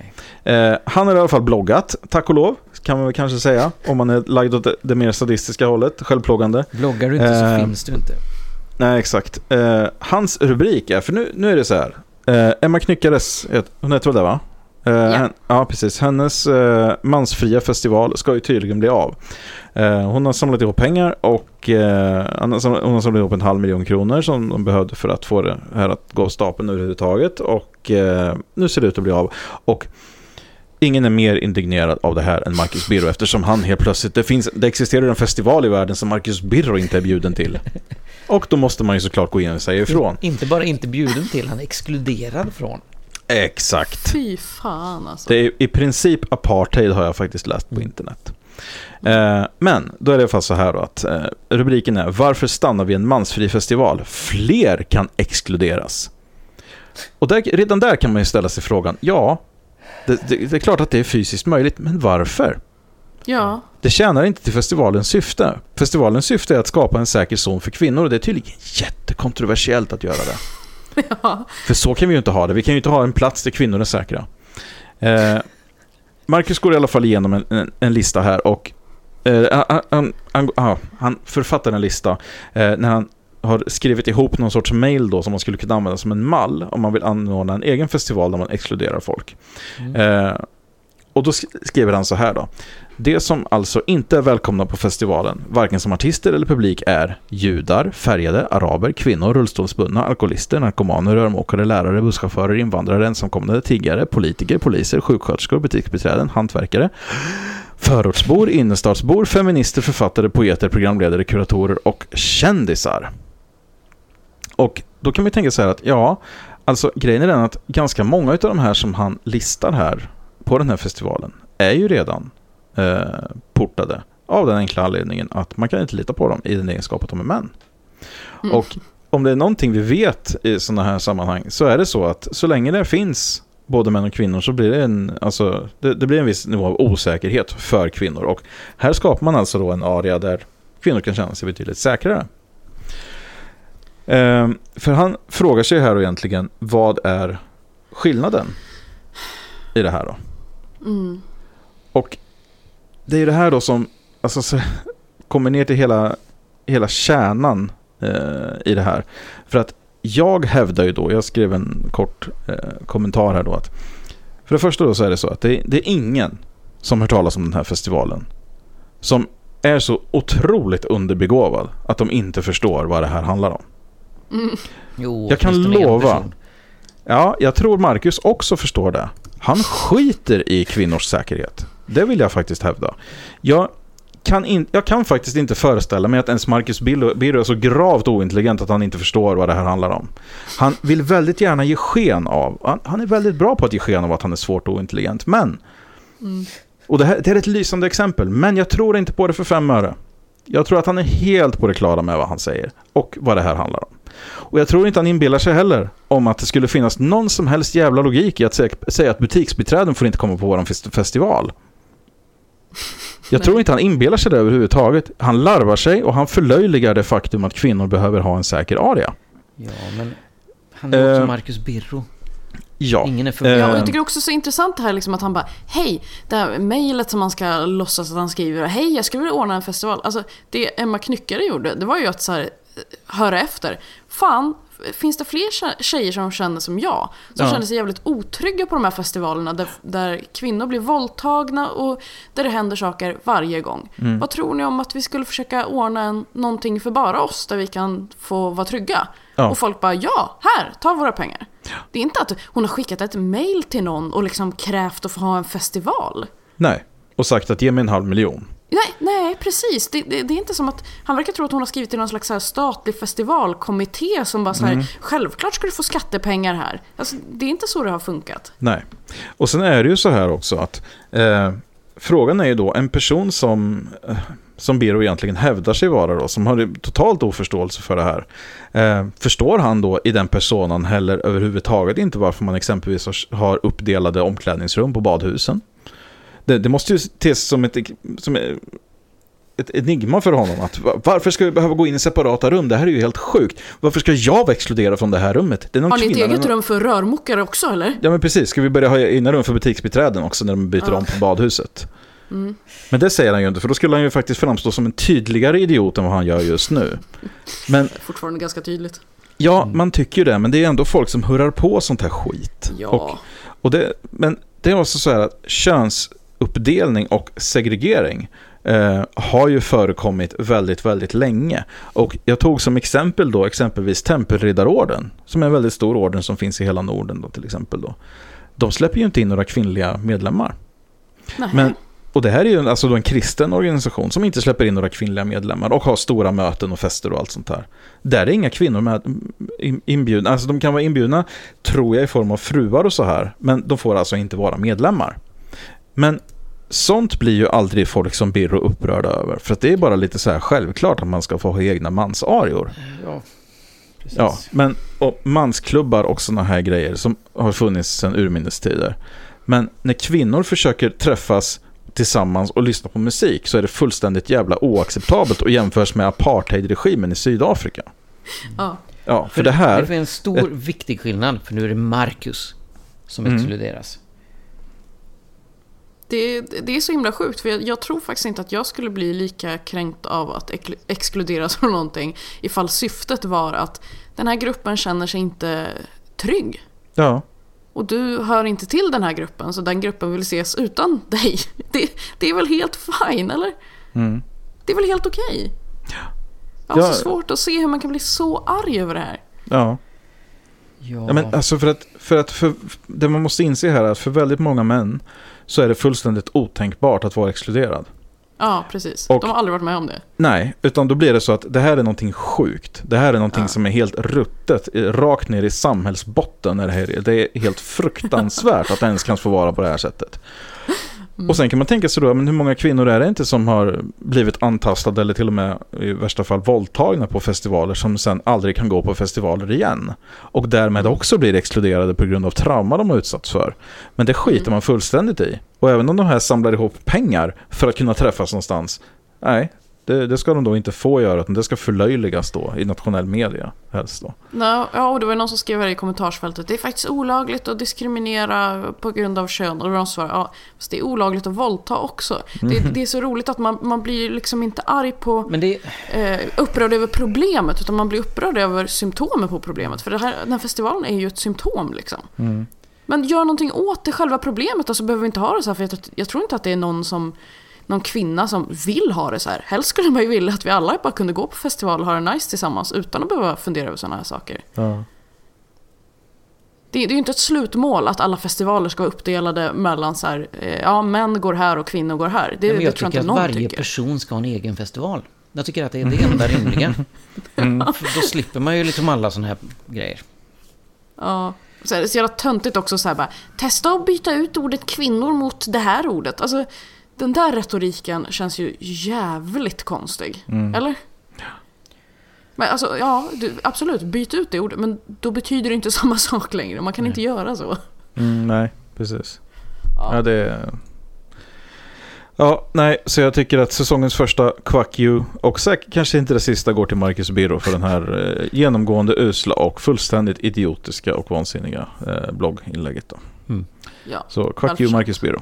Eh, han har i alla fall bloggat, tack och lov, kan man väl kanske säga. Om man är lagd åt det, mer sadistiska hållet, självplågande. Bloggar du inte så Eh, finns du inte. Nej, exakt. Eh, hans rubrik är, för nu, nu är det så här. Eh, Emma Knyckares, hon heter väl det va? Eh, Ja. hen- ja, precis. Hennes eh, mansfria festival ska ju tydligen bli av. Eh, hon har samlat ihop pengar och eh, hon har samlat- ihop en halv miljon kronor som de behövde för att få det här att gå av stapeln överhuvudtaget. Och nu ser det ut att bli av. Och Ingen är mer indignerad av det här än Marcus Birro eftersom han helt plötsligt, det, finns, det existerar en festival i världen som Marcus Birro inte är bjuden till. Och då måste man ju såklart gå in och säga ifrån. Inte bara inte bjuden till, han är exkluderad från. Exakt. fy fan alltså. Det är i princip apartheid har jag faktiskt läst på internet. Eh, men då är det i alla fall så här då att eh, rubriken är Varför stannar vi en mansfri festival? Fler kan exkluderas. Och där, redan där kan man ju ställa sig frågan, ja, det, det, det är klart att det är fysiskt möjligt, men varför? Ja, Det tjänar inte till festivalens syfte. Festivalens syfte är att skapa en säker zon för kvinnor och det är tydligen jättekontroversiellt att göra det. ja. För så kan vi ju inte ha det. Vi kan ju inte ha en plats där kvinnor är säkra. Eh, Marcus går i alla fall igenom en, en, en lista här och eh, han, han, ah, han författar en lista eh, när han har skrivit ihop någon sorts mail då som man skulle kunna använda som en mall om man vill anordna en egen festival där man exkluderar folk. Mm. Eh, och då sk- skriver han så här då. Det som alltså inte är välkomna på festivalen, varken som artister eller publik, är judar, färgade, araber, kvinnor, rullstolsbundna, alkoholister, narkomaner, rörmokare, lärare, busschaufförer, invandrare, ensamkommande, tiggare, politiker, poliser, sjuksköterskor, butiksbiträden, hantverkare, förortsbor, innerstadsbor, feminister, författare, poeter, programledare, kuratorer och kändisar. Och då kan man ju tänka så här att ja, alltså grejen är den att ganska många av de här som han listar här på den här festivalen är ju redan eh, portade av den enkla anledningen att man kan inte lita på dem i den egenskap att de är män. Mm. Och om det är någonting vi vet i sådana här sammanhang så är det så att så länge det finns både män och kvinnor så blir det en, alltså, det, det blir en viss nivå av osäkerhet för kvinnor. Och här skapar man alltså då en area där kvinnor kan känna sig betydligt säkrare. Ehm, för han frågar sig här egentligen, vad är skillnaden i det här då? Mm. Och det är ju det här då som alltså, så, kommer ner till hela, hela kärnan eh, i det här. För att jag hävdar ju då, jag skrev en kort eh, kommentar här då att för det första då så är det så att det, det är ingen som hör talas om den här festivalen som är så otroligt underbegåvad att de inte förstår vad det här handlar om. Jo, Jag kan lova. Ja, jag tror Marcus också förstår det. Han skiter i kvinnors säkerhet. Det vill jag faktiskt hävda. Jag kan, in, jag kan faktiskt inte föreställa mig att ens Marcus Birro är så gravt ointelligent att han inte förstår vad det här handlar om. Han vill väldigt gärna ge sken av, han, han är väldigt bra på att ge sken av att han är svårt ointelligent, men... Och det här det är ett lysande exempel, men jag tror inte på det för fem öre. Jag tror att han är helt på det klara med vad han säger och vad det här handlar om. Och jag tror inte han inbillar sig heller om att det skulle finnas någon som helst jävla logik i att säga, att butiksbiträden får inte komma på fest- festival. Jag tror inte han inbillar sig det överhuvudtaget. Han larvar sig och han förlöjligar det faktum att kvinnor behöver ha en säker area. Ja, men han är också Eh, Marcus Birro. Ja. Ingen är för... Eh, Ja, och jag tycker också så intressant det här liksom att han bara Hej, det här mejlet som man ska låtsas att han skriver Hej, jag skulle vilja ordna en festival. Alltså, det Emma Knyckare gjorde, det var ju att så här, höra efter. Fan, finns det fler tje- tjejer som känner som jag? Som Ja. känner sig jävligt otrygga på de här festivalerna där, där kvinnor blir våldtagna och där det händer saker varje gång. Mm. Vad tror ni om att vi skulle försöka ordna en, någonting för bara oss där vi kan få vara trygga? Ja. Och folk bara ja, här, ta våra pengar. Det är inte att hon har skickat ett mail till någon och liksom krävt att få ha en festival. Nej. Och sagt att ge mig en halv miljon. Nej, nej precis. Det, det, det är inte som att... Han verkar tro att hon har skrivit till någon slags statlig festivalkommitté som bara så här, självklart ska du få skattepengar här. Alltså, det är inte så det har funkat. Nej. Och sen är det ju så här också att eh, frågan är ju då en person som, eh, som Biro egentligen hävdar sig vara då, som har totalt oförståelse för det här. Eh, förstår han då i den personen heller överhuvudtaget inte varför man exempelvis har uppdelade omklädningsrum på badhusen? Det, det måste ju ses som ett, som ett enigma för honom. Att, va- varför ska vi behöva gå in i separata rum? Det här är ju helt sjukt. Varför ska jag vara exkluderad från det här rummet? Det är någon Har ni ett eget rum för rörmokare också eller? Ja men precis, ska vi börja ha egna rum för butiksbiträden också när de byter om på badhuset? Men det säger han ju inte, för då skulle han ju faktiskt framstå som en tydligare idiot än vad han gör just nu. Men Fortfarande ganska tydligt. ja, man tycker ju det, men det är ändå folk som hurrar på sånt här skit. Ja. Och, och det, men det är också så här att könsuppdelning och segregering eh, har ju förekommit väldigt, väldigt länge. Och jag tog som exempel då exempelvis Tempelriddarorden, som är en väldigt stor orden som finns i hela Norden då till exempel då. De släpper ju inte in några kvinnliga medlemmar. Nej. Men, och det här är ju alltså då en kristen organisation som inte släpper in några kvinnliga medlemmar och har stora möten och fester och allt sånt där. Där är inga kvinnor med in- inbjudna. Alltså de kan vara inbjudna, tror jag, i form av fruar och så här. Men de får alltså inte vara medlemmar. Men sånt blir ju aldrig folk som Birro upprörda över. För att det är bara lite så här självklart att man ska få ha egna mansarior. Ja, precis. Ja, men och mansklubbar och sådana här grejer som har funnits sedan urminnes tider. Men när kvinnor försöker träffas tillsammans och lyssna på musik så är det fullständigt jävla oacceptabelt och jämförs med apartheidregimen i Sydafrika. Ja. Ja, för det här... Det är en stor viktig skillnad, för nu är det Marcus som Mm. Det, det är så himla sjukt för jag, jag tror faktiskt inte att jag skulle bli lika kränkt av att ex- exkluderas från någonting ifall syftet var att den här gruppen känner sig inte trygg. Ja, Och du hör inte till den här gruppen så den gruppen vill ses utan dig. Det, det är väl helt fine eller? Mm. Det är väl helt okej? Jag har Ja. så svårt att se hur man kan bli så arg över det här. ja. Ja, Ja, men alltså för att, för att för, det man måste inse här är att för väldigt många män så är det fullständigt otänkbart att vara exkluderad. Ja, precis. Och- De har aldrig varit med om det. Nej, utan då blir det så att det här är någonting sjukt. Det här är någonting Ja. som är helt ruttet, rakt ner i samhällsbotten. Är det, här. det är helt fruktansvärt att det ens kan få vara på det här sättet. Och sen kan man tänka sig då, men hur många kvinnor är det inte som har blivit antastade eller till och med i värsta fall våldtagna på festivaler som sen aldrig kan gå på festivaler igen. Och därmed också blir exkluderade på grund av trauma de har utsatts för. Men det skiter man fullständigt i. Och även om de här samlar ihop pengar för att kunna träffas någonstans, nej, det, det, ska de då inte få göra, utan det ska förlöjligas då i nationell media helst då. No, ja, och det var någon som skrev här i kommentarsfältet det är faktiskt olagligt att diskriminera på grund av kön. Och som svarade, ja, fast det är olagligt att våldta också. Det, Mm. det är så roligt att man, man blir liksom inte arg på, Men det, eh, upprörd över problemet, utan man blir upprörd över symptomen på problemet. För det här, den här festivalen är ju ett symptom liksom. Mm. Men gör någonting åt det själva problemet och så behöver vi inte ha det så här. För jag, jag tror inte att det är någon som någon kvinna som vill ha det så här. Helst skulle man ju vilja att vi alla bara kunde gå på festival och ha det nice tillsammans utan att behöva fundera över sådana här saker. Ja. Det, det är ju inte ett slutmål att alla festivaler ska vara uppdelade mellan så här, eh, ja män går här och kvinnor går här. Det, ja, men det jag tror jag tycker inte att någon varje tycker. person ska ha en egen festival. Jag tycker att det är det enda rimliga. Mm. Då slipper man ju liksom alla sådana här grejer. Ja. Så det är så jävla töntigt också så här bara, testa att byta ut ordet kvinnor mot det här ordet. Alltså, den där retoriken känns ju jävligt konstig. Mm. Eller? Men alltså, ja, du, absolut, byt ut det ordet, men då betyder det inte samma sak längre. Man kan inte göra så. Mm, nej, precis. Ja. det Ja, nej, så jag tycker att säsongens första Quack You och säkert kanske inte det sista går till Marcus Biro för den här eh, genomgående usla och fullständigt idiotiska och vansinniga eh, blogginlägget. Då. Ja. Så Quack You, Marcus Biro.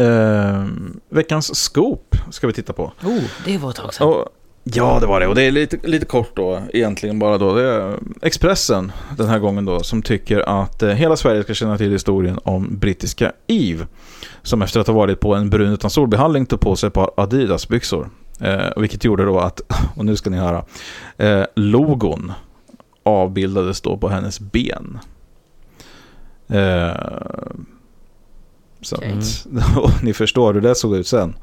Eh, veckans scoop ska vi titta på. Oh, det var ett tag sedan. Och, ja, det var det. Och det är lite, lite kort då, egentligen bara då. Det är Expressen den här gången då, som tycker att eh, hela Sverige ska känna till historien om brittiska Eve. Som efter att ha varit på en brun utan solbehandling tog på sig ett par Adidas-byxor. Eh, vilket gjorde då att, och nu ska ni höra, eh, logon avbildades då på hennes ben. Eh, så Okej. att, och ni förstår hur det såg ut sen.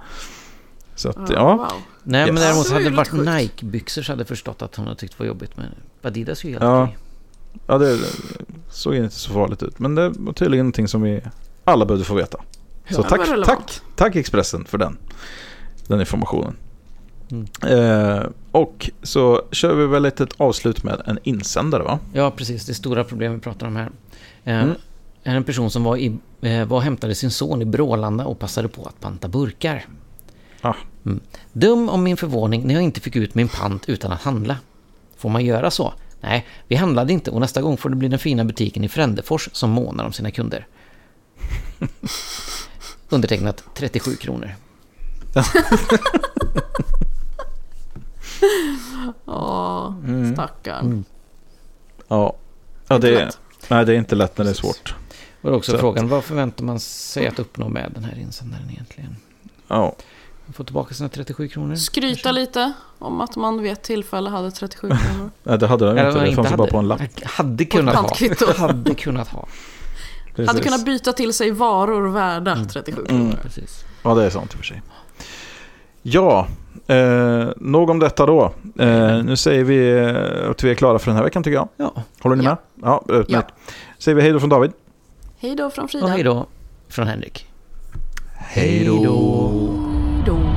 Så att, ja. Wow. Nej, men Yes. däremot Det var hade det varit. Nike-byxor så hade jag förstått att hon hade tyckt det var jobbigt. Men Adidas är ju helt Ja. okej. Ja, det såg inte så farligt ut. Men det var tydligen någonting som vi alla behövde få veta. Så Ja, tack, tack, tack Expressen för den, den informationen. Mm. Eh, och så kör vi väl ett, ett avslut med en insändare va? Ja, precis. Det stora problem vi pratar om här. Eh, Mm. Är en person som var, i, eh, var hämtade sin son i Brålanda och passade på att panta burkar. Ah. Mm. Dum om min förvåning när jag inte fick ut min pant utan att handla. Får man göra så? Nej, vi handlade inte och nästa gång får det bli den fina butiken i Frändefors som månar om sina kunder. Undertecknat 37 kronor. Ja, Mm. stackarn. Ja, ja Inte det, är, nej, det är inte lätt när det är svårt. Och också Så- frågan, vad förväntar man sig att uppnå med den här insändaren egentligen? Ja, Få tillbaka sina 37 kronor? Skryta lite om att man vid ett tillfälle hade 37 kronor. nej, det hade de Eller inte. Det fanns hade. bara på en lapp. Hade kunnat ha. Hade kunnat ha. Precis. Hade kunnat byta till sig varor värda 37 kronor. Mm. Precis. Ja, det är sant i och för sig. Ja, eh, nog om detta då. Eh, nu säger vi eh, att vi är klara för den här veckan tycker jag. Ja, Håller ni Ja. med? Ja, utmärkt. Säger vi hej då från David. Hej då från och Frida. hej då från Henrik. Hej då.